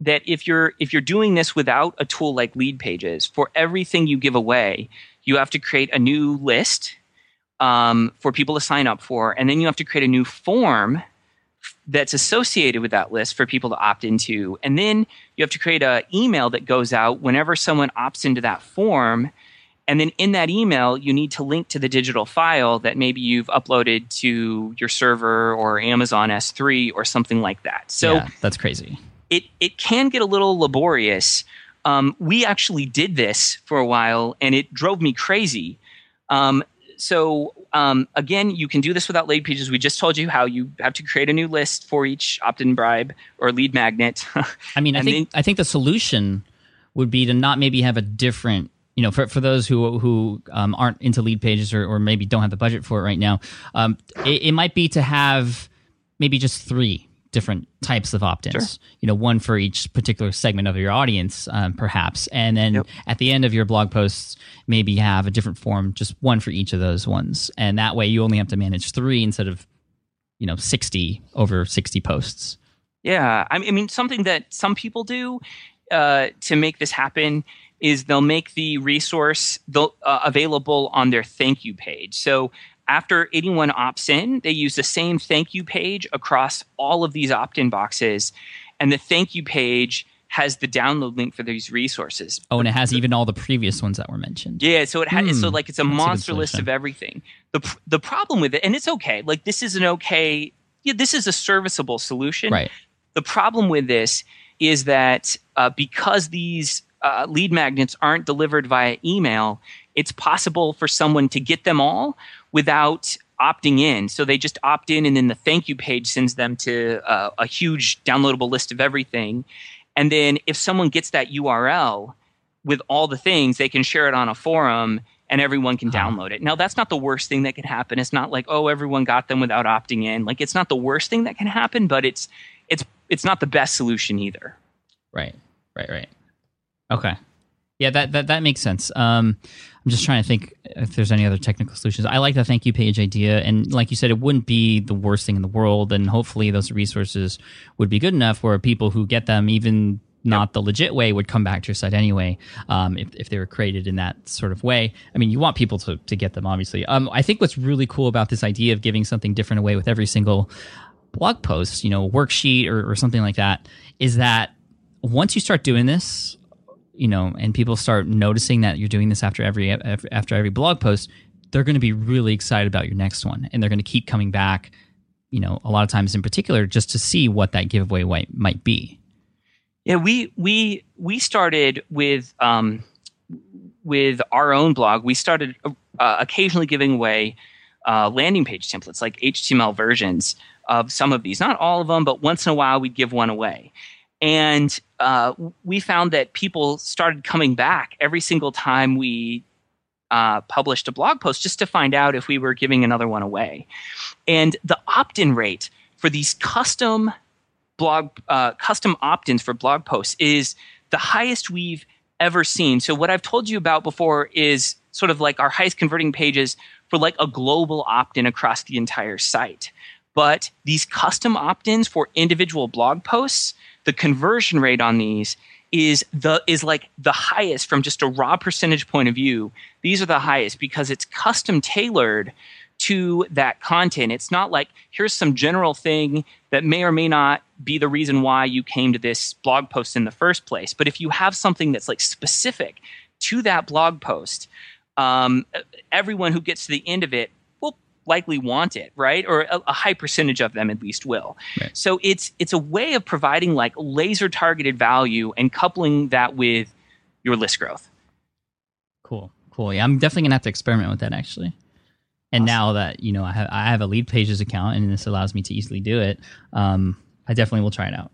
that if you're if you're doing this without a tool like Leadpages for everything you give away you have to create a new list um, for people to sign up for and then you have to create a new form that's associated with that list for people to opt into and then you have to create an email that goes out whenever someone opts into that form and then in that email you need to link to the digital file that maybe you've uploaded to your server or amazon s3 or something like that so yeah, that's crazy it it can get a little laborious. Um, we actually did this for a while, and it drove me crazy. Um, so um, again, you can do this without Leadpages. We just told you how you have to create a new list for each opt-in bribe or lead magnet. I mean, I think then, I think the solution would be to not maybe have a different you know, for, for those who who um, aren't into Leadpages or, or maybe don't have the budget for it right now, um, it, it, might be to have maybe just three different types of opt-ins. Sure. You know, one for each particular segment of your audience, um, perhaps, and then yep. at the end of your blog posts, maybe have a different form, just one for each of those ones, and that way you only have to manage three instead of, you know, sixty over sixty posts. Yeah, I mean, something that some people do uh, to make this happen is they'll make the resource uh, available on their thank you page. So after anyone opts in, they use the same thank you page across all of these opt in boxes. And the thank you page has the download link for these resources. Oh, and it has even all the previous ones that were mentioned. Yeah, so it has hmm, so like it's a monster a list of everything. The the problem with it and it's okay. Like this is an okay yeah, this is a serviceable solution. Right. The problem with this is that uh, because these uh, lead magnets aren't delivered via email, it's possible for someone to get them all without opting in. So they just opt in, and then the thank you page sends them to uh, a huge downloadable list of everything. And then if someone gets that URL with all the things, they can share it on a forum and everyone can download it. Now, that's not the worst thing that can happen. It's not like, oh, everyone got them without opting in. Like, it's not the worst thing that can happen, but it's it's it's not the best solution either. Right, right, right. Okay, yeah, that that that makes sense. Um, I'm just trying to think if there's any other technical solutions. I like the thank you page idea, and like you said, it wouldn't be the worst thing in the world, and hopefully those resources would be good enough where people who get them, even not yep. the legit way, would come back to your site anyway. Um, if if they were created in that sort of way, I mean, you want people to to get them, obviously. Um, I think what's really cool about this idea of giving something different away with every single blog post, you know, worksheet or, or something like that, is that once you start doing this you know, and people start noticing that you're doing this after every after every blog post, they're going to be really excited about your next one, and they're going to keep coming back. You know, a lot of times in particular, just to see what that giveaway might, be. Yeah, we we we started with um, with our own blog. We started uh, occasionally giving away uh, landing page templates, like HTML versions of some of these. Not all of them, but once in a while we'd give one away. And uh, we found that people started coming back every single time we uh, published a blog post just to find out if we were giving another one away. And the opt in rate for these custom blog, uh, custom opt ins for blog posts is the highest we've ever seen. So, what I've told you about before is sort of like our highest converting pages for like a global opt in across the entire site. But these custom opt ins for individual blog posts, the conversion rate on these is the is like the highest from just a raw percentage point of view. These are the highest because it's custom tailored to that content. It's not like here's some general thing that may or may not be the reason why you came to this blog post in the first place. But if you have something that's like specific to that blog post, um, everyone who gets to the end of it likely want it, right? Or a, a high percentage of them at least will. Right. So it's it's a way of providing like laser targeted value and coupling that with your list growth. Cool, cool. Yeah, I'm definitely gonna have to experiment with that actually. And awesome. now that you know I have I have a Leadpages account and this allows me to easily do it, um, I definitely will try it out.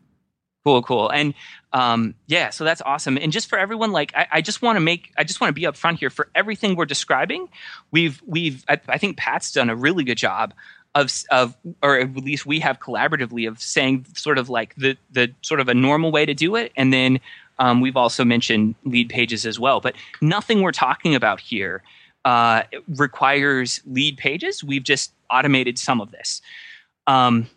Cool, cool. And um, yeah, so that's awesome. And just for everyone, like I, I just want to make, I just want to be upfront here for everything we're describing. We've, we've, I, I, think Pat's done a really good job of, of, or at least we have collaboratively of saying sort of like the, the sort of a normal way to do it, and then um, we've also mentioned Leadpages as well. But nothing we're talking about here uh, requires Leadpages. We've just automated some of this. Um,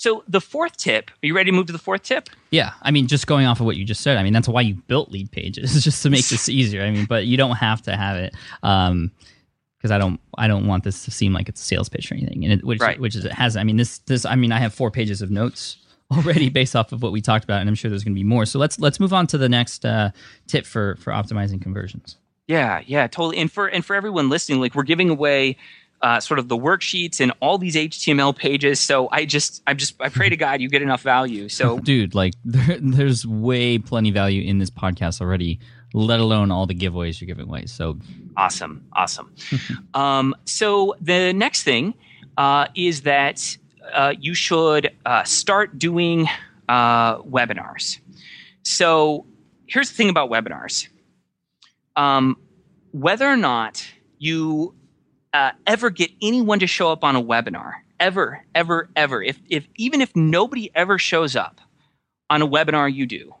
so the fourth tip, are you ready to move to the fourth tip? Yeah, I mean, just going off of what you just said, I mean, that's why you built Leadpages, just to make this easier. I mean, but you don't have to have it. Um, because I don't I don't want this to seem like it's a sales pitch or anything, and it, which Right. which is it has. I mean this this I mean I have four pages of notes already based off of what we talked about, and I'm sure there's going to be more. So let's let's move on to the next uh, tip for for optimizing conversions. Yeah, yeah, totally. And for and for everyone listening, like we're giving away uh, sort of the worksheets and all these HTML pages. So I just I'm just I pray to God you get enough value. So Dude, like there, there's way plenty value in this podcast already, let alone all the giveaways you're giving away. So awesome, awesome. um, so the next thing uh, is that uh, you should uh, start doing uh, webinars. So here's the thing about webinars. Um, whether or not you uh, ever get anyone to show up on a webinar, ever, ever, ever, if, if even if nobody ever shows up on a webinar you do,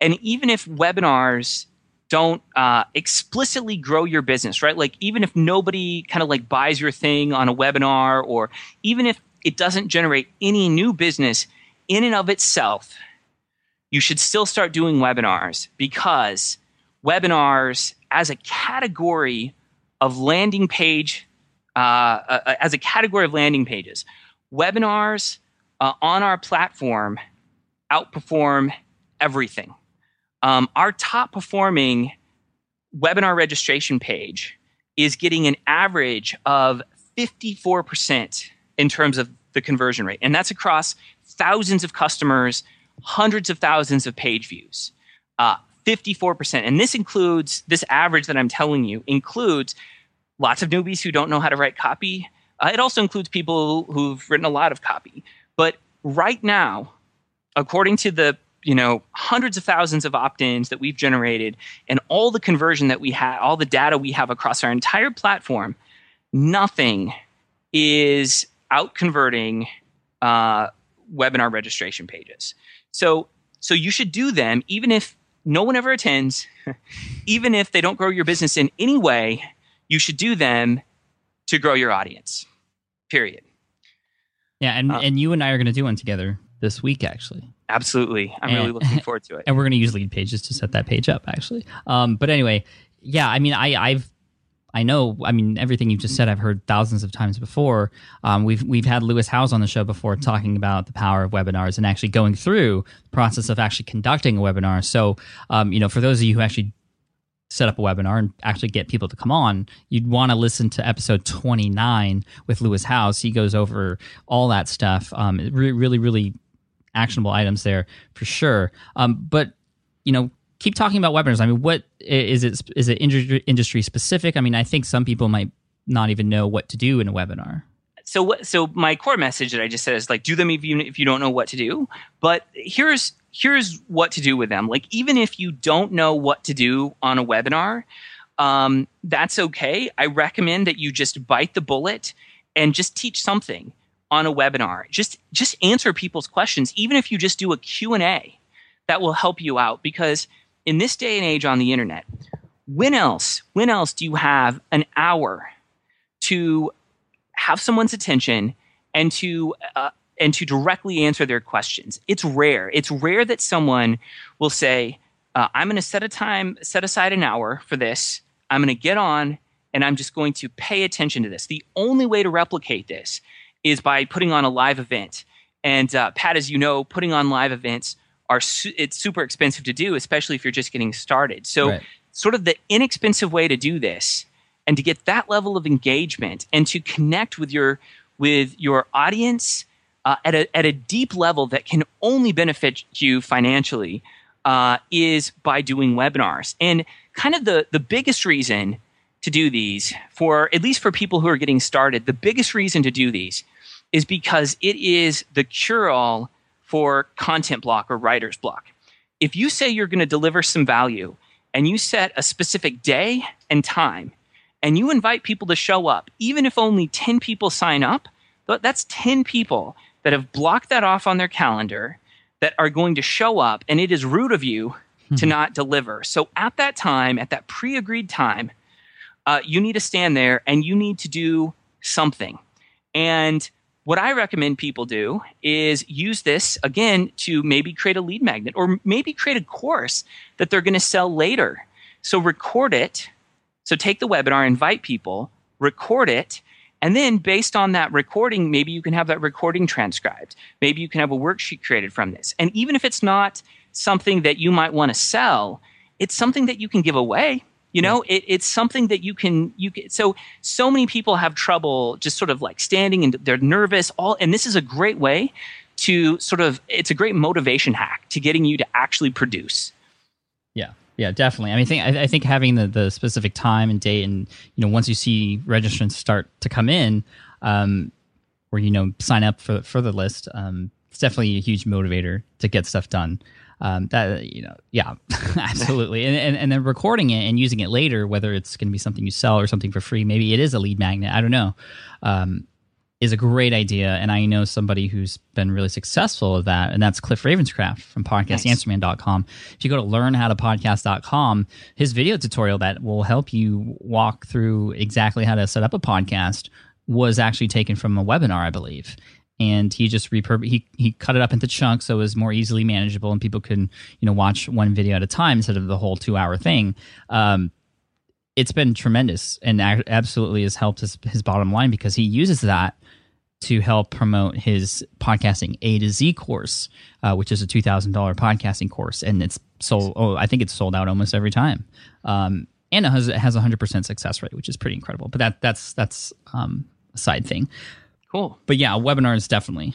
and even if webinars don't uh, explicitly grow your business, right? Like even if nobody kind of like buys your thing on a webinar, or even if it doesn't generate any new business in and of itself, you should still start doing webinars because webinars as a category of landing page, uh, uh, as a category of landing pages, webinars uh, on our platform outperform everything. Um, our top performing webinar registration page is getting an average of 54% in terms of the conversion rate. And that's across thousands of customers, hundreds of thousands of page views. Uh, 54%. And this includes, this average that I'm telling you includes lots of newbies who don't know how to write copy. Uh, it also includes people who've written a lot of copy. But right now, according to the you know hundreds of thousands of opt-ins that we've generated and all the conversion that we have all the data we have across our entire platform nothing is out converting uh, webinar registration pages so so you should do them even if no one ever attends. Even if they don't grow your business in any way you should do them to grow your audience period. Yeah, and Uh, and you and I are going to do one together this week actually. absolutely. I'm And- really looking forward to it. And we're going to use Leadpages to set that page up actually. Um, but anyway yeah i mean i i've i know i mean everything you've just said i've heard thousands of times before um, we've we've had lewis howes on the show before talking about the power of webinars and actually going through the process of actually conducting a webinar so um, you know for those of you who actually set up a webinar and actually get people to come on, you'd want to listen to episode 29 with Lewis Howes. He goes over all that stuff. Um, re- really, really actionable items there for sure. Um, but you know, keep talking about webinars. I mean, what is it industry industry specific? I mean, I think some people might not even know what to do in a webinar. so what so my core message that i just said is like do them you if you don't know what to do but here's here's what to do with them like even if you don't know what to do on a webinar um, that's okay i recommend that you just bite the bullet and just teach something on a webinar just just answer people's questions even if you just do a q&a that will help you out because in this day and age on the internet when else when else do you have an hour to have someone's attention and to uh, and to directly answer their questions. It's rare. It's rare that someone will say, uh, "I'm going to set a time, set aside an hour for this. I'm going to get on, and I'm just going to pay attention to this." The only way to replicate this is by putting on a live event. And uh, Pat, as you know, putting on live events are su- it's super expensive to do, especially if you're just getting started. So, Right. sort of the inexpensive way to do this and to get that level of engagement and to connect with your with your audience uh, at a at a deep level that can only benefit you financially uh, is by doing webinars. And kind of the the biggest reason to do these for at least for people who are getting started, the biggest reason to do these is because it is the cure all for content block or writer's block. If you say you're going to deliver some value and you set a specific day and time and you invite people to show up, even if only 10 people sign up, that's 10 people that have blocked that off on their calendar that are going to show up, and it is rude of you to not deliver. So at that time, at that pre agreed time, uh, you need to stand there and you need to do something. And what I recommend people do is use this again to maybe create a lead magnet or maybe create a course that they're going to sell later. So record it. So take the webinar, invite people, record it, and then based on that recording, maybe you can have that recording transcribed. Maybe you can have a worksheet created from this. And even if it's not something that you might want to sell, it's something that you can give away. You know, it, it's something that you can you can. So so many people have trouble just sort of like standing and they're nervous. All and this is a great way to sort of it's a great motivation hack to getting you to actually produce. Yeah, yeah, definitely. I mean, I think I, I think having the the specific time and date, and you know, once you see registrants start to come in, um, or you know, sign up for for the list, um, it's definitely a huge motivator to get stuff done um, that you know, yeah, absolutely. And, and and then recording it and using it later, whether it's going to be something you sell or something for free, maybe it is a lead magnet. I don't know. Um, is a great idea, and I know somebody who's been really successful at that, and that's Cliff Ravenscraft from podcastanswerman.com. If you go to learnhowtopodcast.com, his video tutorial that will help you walk through exactly how to set up a podcast was actually taken from a webinar, I believe and he just repurp he he cut it up into chunks so it was more easily manageable and people can you know watch one video at a time instead of the whole two hour thing. Um, it's been tremendous and absolutely has helped his his bottom line because he uses that to help promote his podcasting A to Z course, uh, which is a two thousand dollar podcasting course, and it's sold. Oh, I think it's sold out almost every time. Um, and it has it has a hundred percent success rate, which is pretty incredible. But that that's that's um, a side thing. Cool. But yeah, webinars definitely.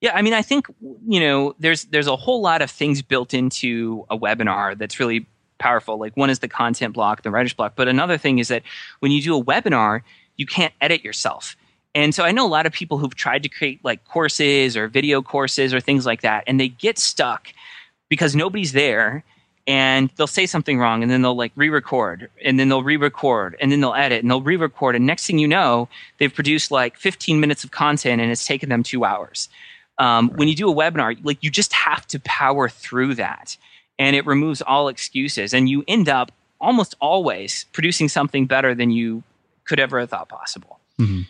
Yeah, I mean, I think you know, there's there's a whole lot of things built into a webinar that's really powerful. Like one is the content block, the writer's block, but another thing is that when you do a webinar, you can't edit yourself. And so I know a lot of people who've tried to create like courses or video courses or things like that, and they get stuck because nobody's there and they'll say something wrong and then they'll like re-record and then they'll re-record and then they'll edit and they'll re-record and next thing you know they've produced like 15 minutes of content and it's taken them two hours um, right. when you do a webinar like you just have to power through that and it removes all excuses and you end up almost always producing something better than you could ever have thought possible mm-hmm.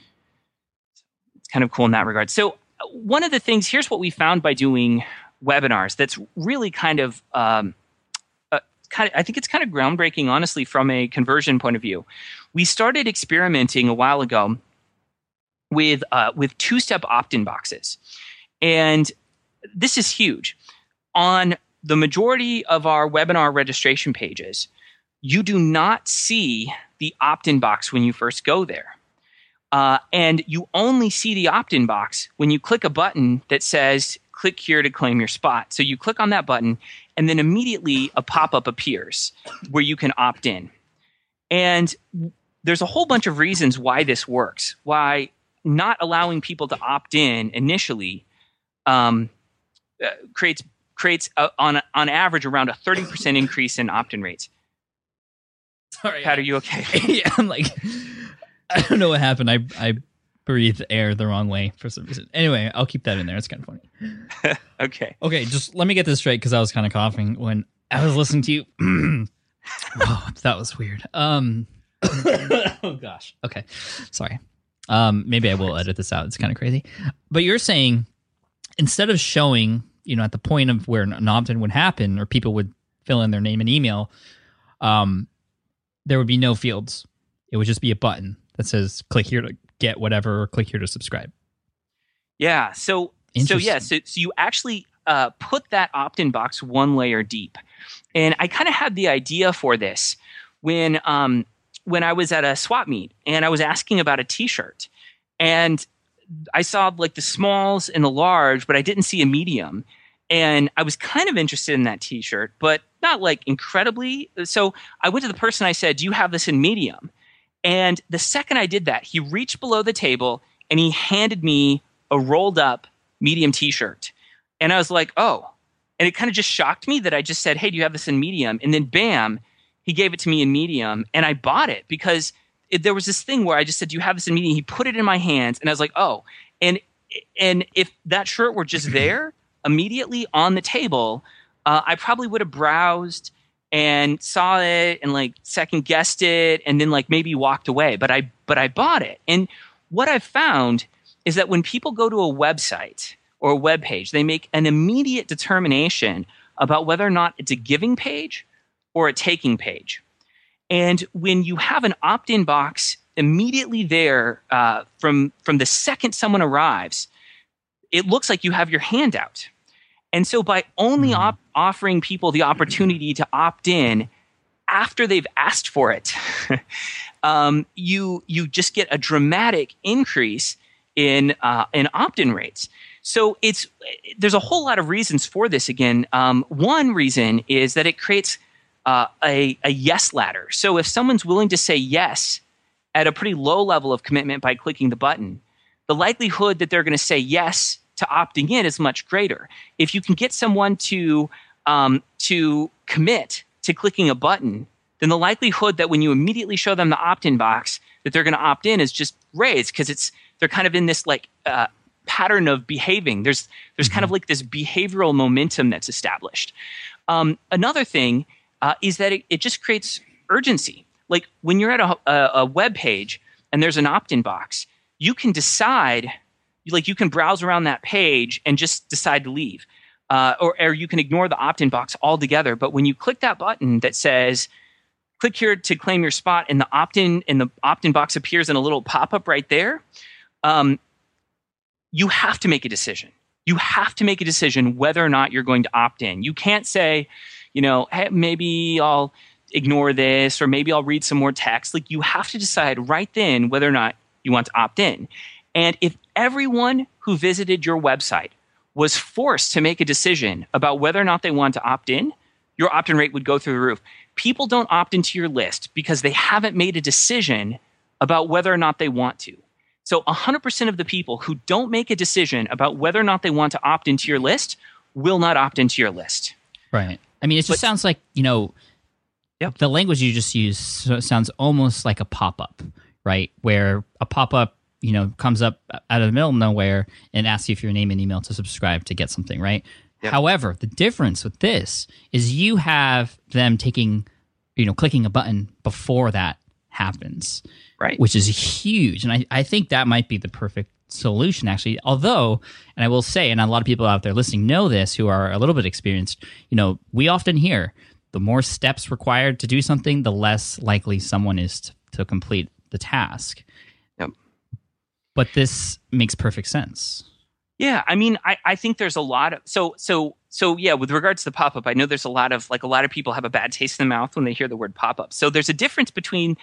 it's kind of cool in that regard so one of the things here's what we found by doing webinars that's really kind of um, kind of, I think it's kind of groundbreaking, honestly, from a conversion point of view. We started experimenting a while ago with uh, with two step opt in boxes, and this is huge. On the majority of our webinar registration pages, you do not see the opt in box when you first go there. Uh, and you only see the opt in box when you click a button that says click here to claim your spot. So you click on that button and then immediately a pop up appears where you can opt in. And there's a whole bunch of reasons why this works, why not allowing people to opt in initially um, uh, creates creates a, on on average around a 30% increase in opt-in rates. Sorry, Pat, are you okay? yeah, I'm like, I don't know what happened. I I breathe air the wrong way for some reason. Anyway, I'll keep that in there. It's kind of funny. okay. Okay, just let me get this straight because I was kind of coughing when I was listening to you. oh, that was weird. Um. oh gosh. Okay. Sorry. Um. Maybe I will edit this out. It's kind of crazy. But you're saying instead of showing, you know, at the point of where an opt-in would happen, or people would fill in their name and email, um, there would be no fields. It would just be a button that says "click here to get whatever or click here to subscribe. Yeah. So so yeah. So so you actually uh, put that opt-in box one layer deep, and I kind of had the idea for this when um, when I was at a swap meet and I was asking about a T-shirt, and I saw like the smalls and the large, but I didn't see a medium. And I was kind of interested in that T-shirt, but not like incredibly. So I went to the person. I said, "Do you have this in medium?" And the second I did that, he reached below the table and he handed me a rolled up medium t shirt. And I was like, oh. And it kind of just shocked me that I just said, hey, do you have this in medium? And then bam, he gave it to me in medium. And I bought it because it, there was this thing where I just said, do you have this in medium? He put it in my hands and I was like, oh. And, and if that shirt were just there immediately on the table, uh, I probably would have browsed and saw it and like second guessed it and then like maybe walked away but i but i bought it. And what i've found is that when people go to a website or a web page they make an immediate determination about whether or not it's a giving page or a taking page. And when you have an opt-in box immediately there uh, from from the second someone arrives it looks like you have your hand out and so by only op- offering people the opportunity to opt in after they've asked for it, um, you you just get a dramatic increase in uh, in opt-in rates. So it's there's a whole lot of reasons for this. Again, um, one reason is that it creates uh, a, a yes ladder. So if someone's willing to say yes at a pretty low level of commitment by clicking the button, the likelihood that they're going to say yes to opting in is much greater. If you can get someone to um, to commit to clicking a button, then the likelihood that when you immediately show them the opt-in box that they're going to opt in is just raised because it's they're kind of in this like uh, pattern of behaving. There's there's mm-hmm. kind of mm-hmm. like this behavioral momentum that's established. Um, another thing uh, is that it, it, just creates urgency. Like when you're at a, a, a web page and there's an opt-in box, you can decide like you can browse around that page and just decide to leave. Uh, or, or you can ignore the opt-in box altogether. But when you click that button that says click here to claim your spot and the opt-in and the opt-in box appears in a little pop-up right there, um, you have to make a decision. You have to make a decision whether or not you're going to opt in. You can't say, you know, hey, maybe I'll ignore this or maybe I'll read some more text. Like you have to decide right then whether or not you want to opt in. And if everyone who visited your website was forced to make a decision about whether or not they want to opt in, your opt in rate would go through the roof. People don't opt into your list because they haven't made a decision about whether or not they want to. So 100% of the people who don't make a decision about whether or not they want to opt into your list will not opt into your list. Right. I mean, it just but, sounds like, you know, yep. the language you just used sounds almost like a pop up, right? Where a pop up you know comes up out of the middle of nowhere and asks you for your name and email to subscribe to get something right? Yep. however the difference with this is you have them taking you know clicking a button before that happens. Right. Which is huge. And i, I think that might be the perfect solution actually. Although and i will say and a lot of people out there listening know this who are a little bit experienced you know we often hear the more steps required to do something the less likely someone is to, to complete the task but this makes perfect sense. Yeah, I mean, I, I think there's a lot of so so so yeah. With regards to the pop up, I know there's a lot of like a lot of people have a bad taste in the mouth when they hear the word pop up. So there's a difference between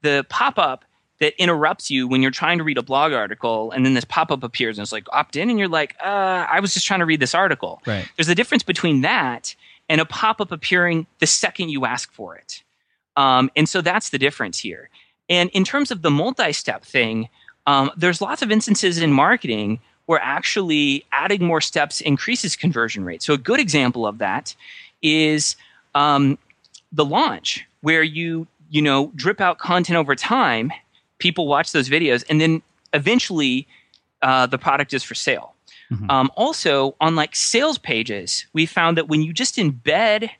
the pop up that interrupts you when you're trying to read a blog article and then this pop-up appears and it's like opt in and you're like uh, i was just trying to read this article right. there's a difference between that and a pop-up appearing the second you ask for it um, and so that's the difference here and in terms of the multi-step thing um, there's lots of instances in marketing where actually adding more steps increases conversion rate. So a good example of that is um, the launch, where you you know drip out content over time. People watch those videos, and then eventually uh, the product is for sale. Mm-hmm. Um, also, on like sales pages, we found that when you just embed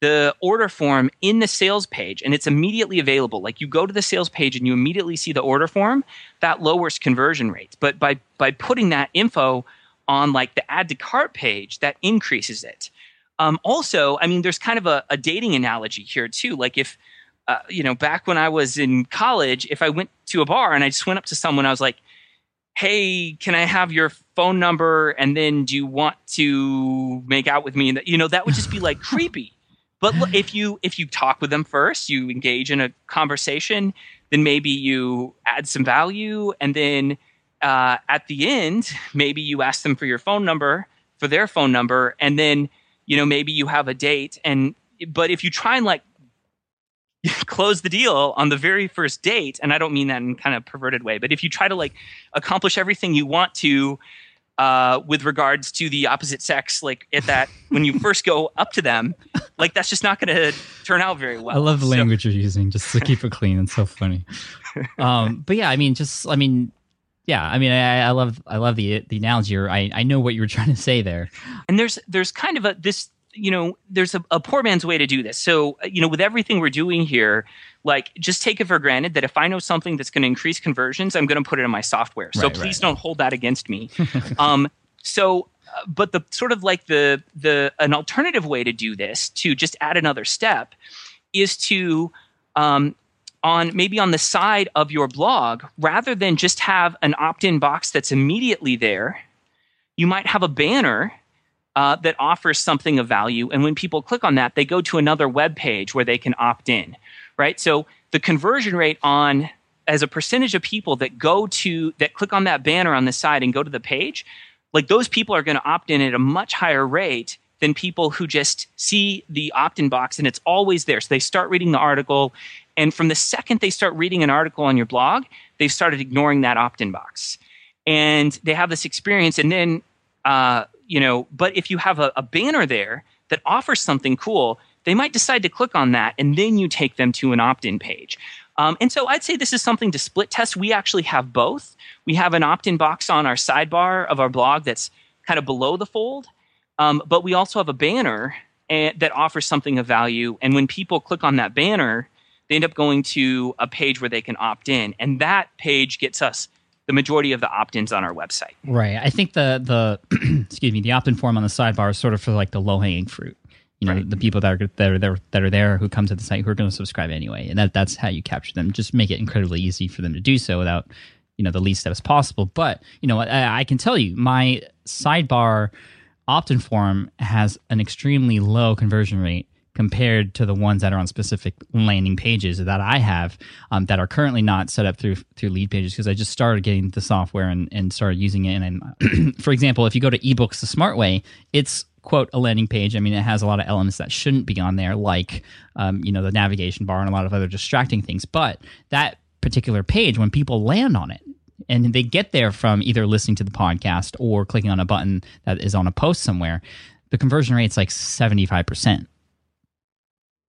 the order form in the sales page and it's immediately available. Like you go to the sales page and you immediately see the order form that lowers conversion rates. But by by putting that info on like the add to cart page that increases it. Um, also i mean there's kind of a, a dating analogy here too. Like if uh, you know back when i was in college if i went to a bar and i just went up to someone i was like hey can i have your phone number? And then do you want to make out with me? And you know that would just be like creepy but if you if you talk with them first, you engage in a conversation, then maybe you add some value, and then uh, at the end, maybe you ask them for your phone number, for their phone number, and then you know maybe you have a date. And but if you try and like close the deal on the very first date, and I don't mean that in kind of perverted way, but if you try to like accomplish everything you want to uh, with regards to the opposite sex, like at that when you first go up to them, like that's just not going to turn out very well. I love the so. language you're using just to keep it clean. It's so funny. Um, but yeah, I mean, just I mean, yeah, I mean, I, I love I love the the analogy. Or I I know what you were trying to say there. And there's there's kind of a this you know, there's a, a poor man's way to do this. So, you know, with everything we're doing here, like just take it for granted that if I know something that's going to increase conversions, I'm going to put it in my software. So Right, please right. don't hold that against me. um, so, uh, but the sort of like the the an alternative way to do this to just add another step is to um, on maybe on the side of your blog rather than just have an opt-in box that's immediately there you might have a banner uh, that offers something of value and when people click on that they go to another web page where they can opt in right? So the conversion rate on as a percentage of people that go to that click on that banner on the side and go to the page like those people are going to opt in at a much higher rate than people who just see the opt-in box and it's always there. So they start reading the article and from the second they start reading an article on your blog they've started ignoring that opt-in box. And they have this experience and then uh, you know but if you have a, a banner there that offers something cool they might decide to click on that and then you take them to an opt-in page. Um, and so i'd say this is something to split test. We actually have both. We have an opt-in box on our sidebar of our blog that's kind of below the fold um, but we also have a banner and, that offers something of value. And when people click on that banner they end up going to a page where they can opt in. And that page gets us the majority of the opt-ins on our website. Right. I think the the excuse me the opt-in form on the sidebar is sort of for like the low hanging fruit. You know, Right. the people that are that are there that are there who come to the site who are going to subscribe anyway, and that that's how you capture them. Just make it incredibly easy for them to do so without you know the least steps possible. But you know, I, I can tell you my sidebar opt-in form has an extremely low conversion rate compared to the ones that are on specific landing pages that I have um, that are currently not set up through through Leadpages because I just started getting the software and, and started using it. And I'm, for example, if you go to ebooks the smart way, it's quote a landing page. I mean, it has a lot of elements that shouldn't be on there, like um, you know the navigation bar and a lot of other distracting things. But that particular page, when people land on it, and they get there from either listening to the podcast or clicking on a button that is on a post somewhere, the conversion rate's like seventy five percent.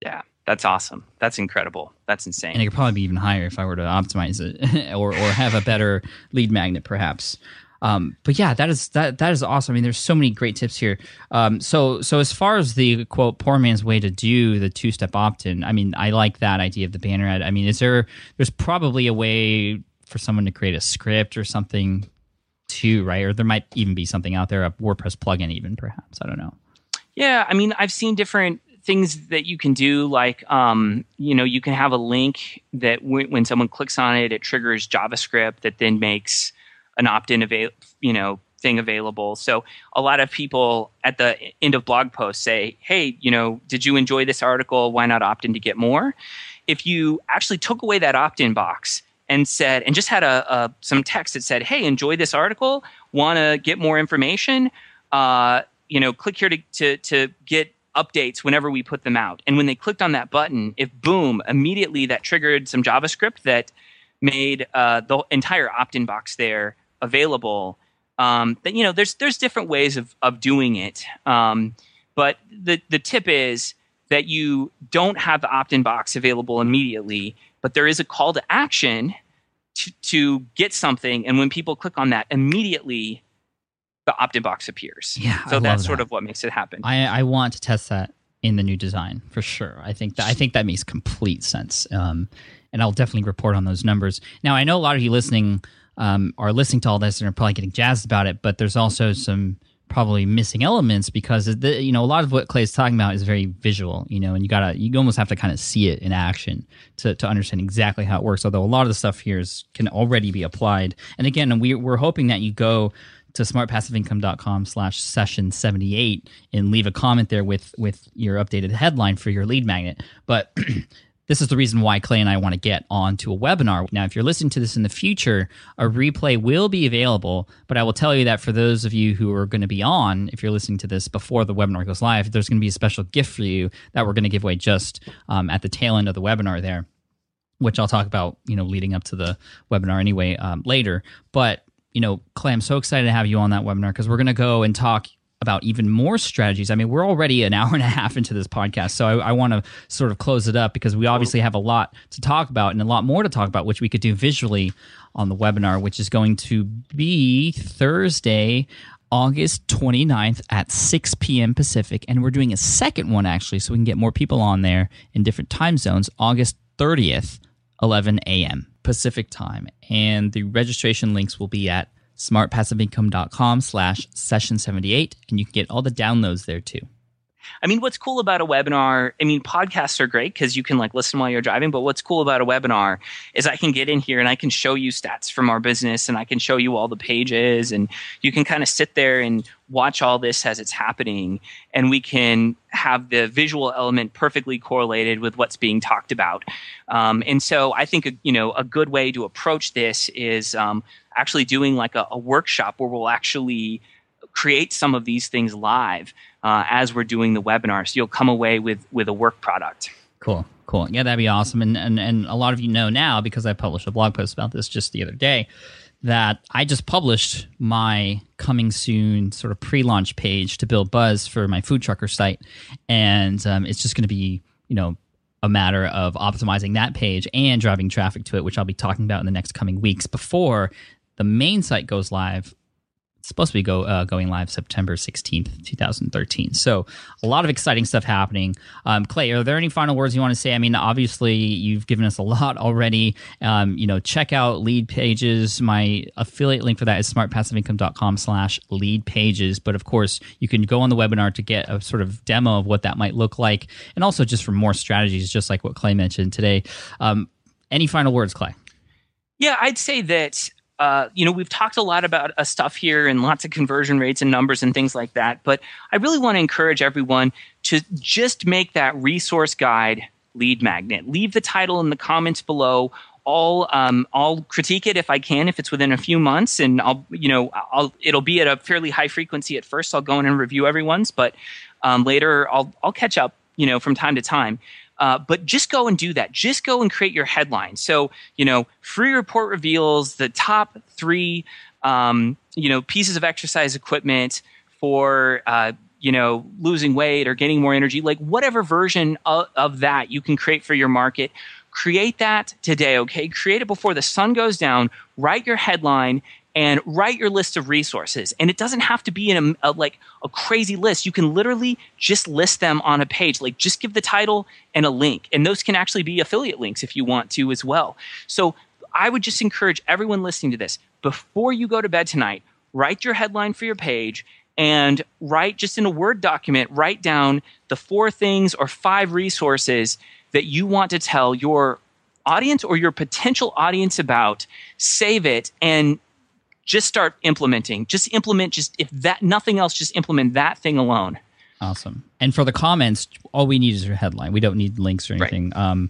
yeah that's awesome that's incredible that's insane. and it could probably be even higher if I were to optimize it or or have a better lead magnet, perhaps. Um, but yeah, that is that that is awesome. I mean, there's so many great tips here. Um, so so as far as the quote poor man's way to do the two step opt in, I mean, I like that idea of the banner ad. I mean, is there there's probably a way for someone to create a script or something too, right? Or there might even be something out there, a WordPress plugin, even perhaps. I don't know. Yeah, I mean, I've seen different things that you can do. Like, um, you know, you can have a link that when, when someone clicks on it, it triggers JavaScript that then makes an opt-in avail- you know, thing available. So a lot of people at the end of blog posts say, "Hey, you know, did you enjoy this article? Why not opt in to get more?" If you actually took away that opt-in box and said, and just had a, a some text that said, "Hey, enjoy this article. Want to get more information?" Uh, you know, click here to, to, to get updates whenever we put them out. And when they clicked on that button, if boom, immediately that triggered some JavaScript that made uh, the entire opt-in box there available. Um, then you know, there's there's different ways of of doing it. Um, but the the tip is that you don't have the opt-in box available immediately, but there is a call to action to, to get something, and when people click on that, immediately the opt-in box appears. Yeah, so that's sort of what makes it happen. I, I want to test that in the new design for sure. I think that I think that makes complete sense, um, and I'll definitely report on those numbers. Now I know a lot of you listening um, are listening to all this and are probably getting jazzed about it, but there's also some probably missing elements because the, you know a lot of what Clay's talking about is very visual, you know, and you gotta you almost have to kind of see it in action to to understand exactly how it works. Although a lot of the stuff here is can already be applied, and again, we we're hoping that you go to smartpassiveincome.com slash session 78 and leave a comment there with with your updated headline for your lead magnet but this is the reason why clay and i want to get onto a webinar now if you're listening to this in the future a replay will be available but i will tell you that for those of you who are going to be on if you're listening to this before the webinar goes live there's going to be a special gift for you that we're going to give away just um, at the tail end of the webinar there which I'll talk about, you know, leading up to the webinar anyway um, later. But you know, Clay, I'm so excited to have you on that webinar because we're going to go and talk about even more strategies. I mean, we're already an hour and a half into this podcast, so I, I want to sort of close it up because we obviously have a lot to talk about and a lot more to talk about, which we could do visually on the webinar, which is going to be Thursday. August 29th at 6 p.m. Pacific. And we're doing a second one actually, so we can get more people on there in different time zones, August 30th, 11 a.m. Pacific time. And the registration links will be at smartpassiveincome.com slash session 78. And you can get all the downloads there too. I mean, what's cool about a webinar, I mean, podcasts are great because you can like listen while you're driving, but what's cool about a webinar is I can get in here and I can show you stats from our business and I can show you all the pages and you can kind of sit there and watch all this as it's happening and we can have the visual element perfectly correlated with what's being talked about. Um, and so I think, you know, a good way to approach this is um, actually doing like a, a workshop where we'll actually create some of these things live uh, as we're doing the webinar. So you'll come away with with a work product. Cool, cool. Yeah, that'd be awesome. And and and a lot of you know now because I published a blog post about this just the other day that I just published my coming soon sort of pre-launch page to build buzz for my food trucker site, and um, it's just going to be you know a matter of optimizing that page and driving traffic to it, which I'll be talking about in the next coming weeks before the main site goes live supposed to be go, uh, going live September 16th, 2013. So a lot of exciting stuff happening. Um, Clay, are there any final words you want to say? I mean, obviously you've given us a lot already. Um, you know, check out Leadpages. My affiliate link for that is smartpassiveincome.com slash Leadpages. But of course, you can go on the webinar to get a sort of demo of what that might look like. And also just for more strategies, just like what Clay mentioned today. Um, any final words, Clay? Yeah, I'd say that uh, you know, we've talked a lot about uh, stuff here and lots of conversion rates and numbers and things like that. But I really want to encourage everyone to just make that resource guide lead magnet. Leave the title in the comments below. I'll um, I'll critique it if I can if it's within a few months, and I'll you know I'll it'll be at a fairly high frequency at first. I'll go in and review everyone's, but um, later I'll I'll catch up you know from time to time. Uh, but just go and do that. Just go and create your headline. So, you know, free report reveals the top three, um, you know, pieces of exercise equipment for, uh, you know, losing weight or gaining more energy, like whatever version of, of that you can create for your market. Create that today, okay? Create it before the sun goes down. Write your headline and write your list of resources. And it doesn't have to be in a, a, like a crazy list. You can literally just list them on a page. Like just give the title and a link. And those can actually be affiliate links if you want to as well. So I would just encourage everyone listening to this before you go to bed tonight, write your headline for your page and write just in a Word document, write down the four things or five resources that you want to tell your audience or your potential audience about. Save it and just start implementing. Just implement, just if that, nothing else, just implement that thing alone. Awesome. And for the comments, all we need is your headline. We don't need links or anything. Right. Um,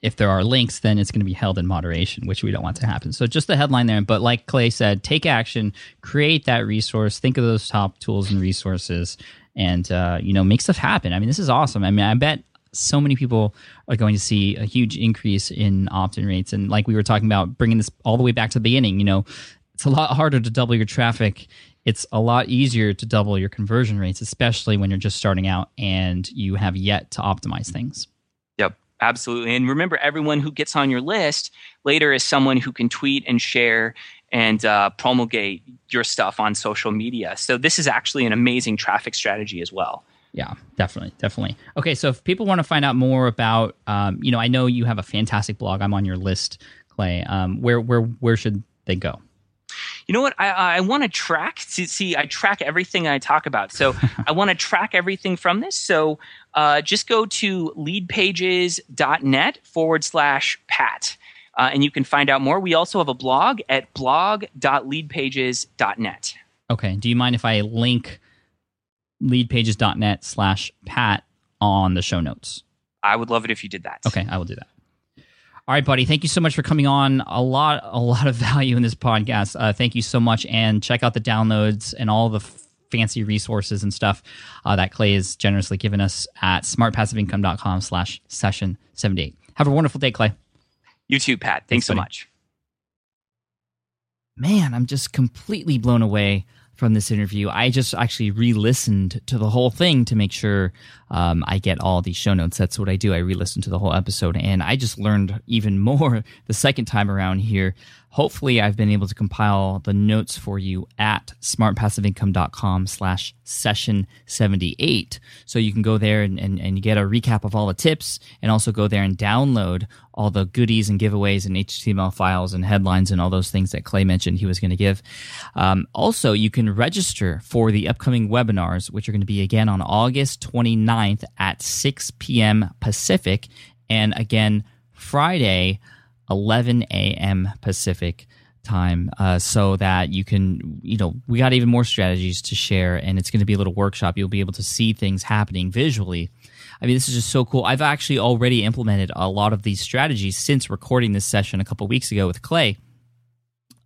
if there are links, then it's going to be held in moderation, which we don't want to happen. So just the headline there. But like Clay said, take action, create that resource, think of those top tools and resources, and uh, you know make stuff happen. I mean, this is awesome. I mean, I bet so many people are going to see a huge increase in opt-in rates. And like we were talking about, bringing this all the way back to the beginning, you know, it's a lot harder to double your traffic. It's a lot easier to double your conversion rates, especially when you're just starting out and you have yet to optimize things. Yep, absolutely. And remember, everyone who gets on your list later is someone who can tweet and share and uh, promulgate your stuff on social media. So this is actually an amazing traffic strategy as well. Yeah, definitely, definitely. Okay, so if people want to find out more about, um, you know, I know you have a fantastic blog. I'm on your list, Clay. Um, where where where should they go? You know what? I, I want to track. See, see, I track everything I talk about. So I want to track everything from this. So uh, just go to leadpages.net forward slash Pat. Uh, and you can find out more. We also have a blog at blog.leadpages.net. Okay. Do you mind if I link leadpages.net slash Pat on the show notes? I would love it if you did that. Okay, I will do that. All right, buddy. Thank you so much for coming on. A lot, a lot of value in this podcast. Uh, thank you so much, and check out the downloads and all the f- fancy resources and stuff uh, that Clay has generously given us at smartpassiveincome.com slash session 78. Have a wonderful day, Clay. You too, Pat. Thanks, Thanks so buddy. much. Man, I'm just completely blown away from this interview. I just actually re listened to the whole thing to make sure um, I get all the show notes. That's what I do. I re listen to the whole episode. And I just learned even more the second time around here hopefully I've been able to compile the notes for you at smartpassiveincome.com slash session 78. So you can go there and, and, and get a recap of all the tips and also go there and download all the goodies and giveaways and HTML files and headlines and all those things that Clay mentioned he was going to give. Um, also, you can register for the upcoming webinars, which are going to be again on August 29th at 6 p.m. Pacific. And again, Friday, 11 a.m. Pacific time uh, so that you can you know we got even more strategies to share and it's going to be a little workshop you'll be able to see things happening visually i mean this is just so cool i've actually already implemented a lot of these strategies since recording this session a couple weeks ago with clay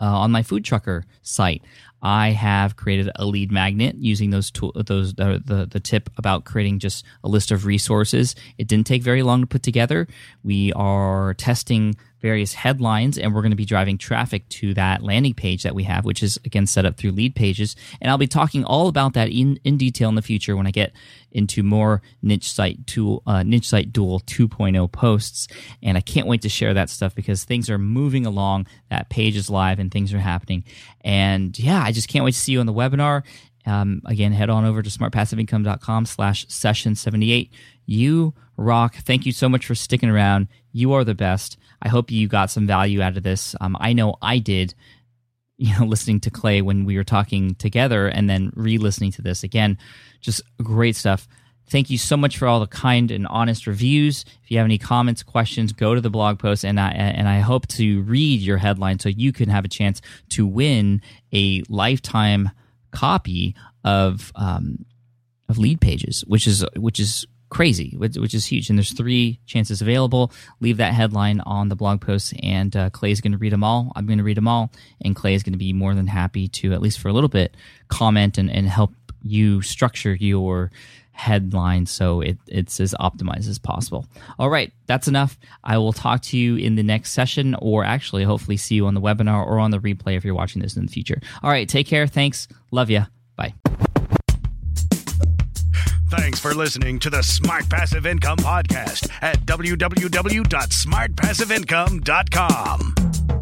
uh, on my food trucker site I have created a lead magnet using those tool, those the, the, the tip about creating just a list of resources. It didn't take very long to put together. We are testing various headlines, and we're going to be driving traffic to that landing page that we have, which is again set up through Leadpages And I'll be talking all about that in, in detail in the future when I get into more niche site tool, uh, niche site duel 2.0 posts. And I can't wait to share that stuff because things are moving along. That page is live and things are happening. And yeah, just can't wait to see you on the webinar. Um, again, head on over to smartpassiveincome.com slash session 78. You rock. Thank you so much for sticking around. You are the best. I hope you got some value out of this. Um, I know I did, you know, listening to Clay when we were talking together and then re listening to this again. Just great stuff. Thank you so much for all the kind and honest reviews. If you have any comments, questions, go to the blog post, and I and I hope to read your headline so you can have a chance to win a lifetime copy of um, of Leadpages, which is which is crazy, which, which, is huge. And there's three chances available. Leave that headline on the blog post, and uh, Clay is going to read them all. I'm going to read them all, and Clay is going to be more than happy to, at least for a little bit, comment and, and help you structure your headline so it, it's as optimized as possible. All right, that's enough. I will talk to you in the next session, or actually, hopefully, see you on the webinar or on the replay if you're watching this in the future. All right, take care. Thanks. Love you. Bye. Thanks for listening to the Smart Passive Income Podcast at www.smartpassiveincome.com.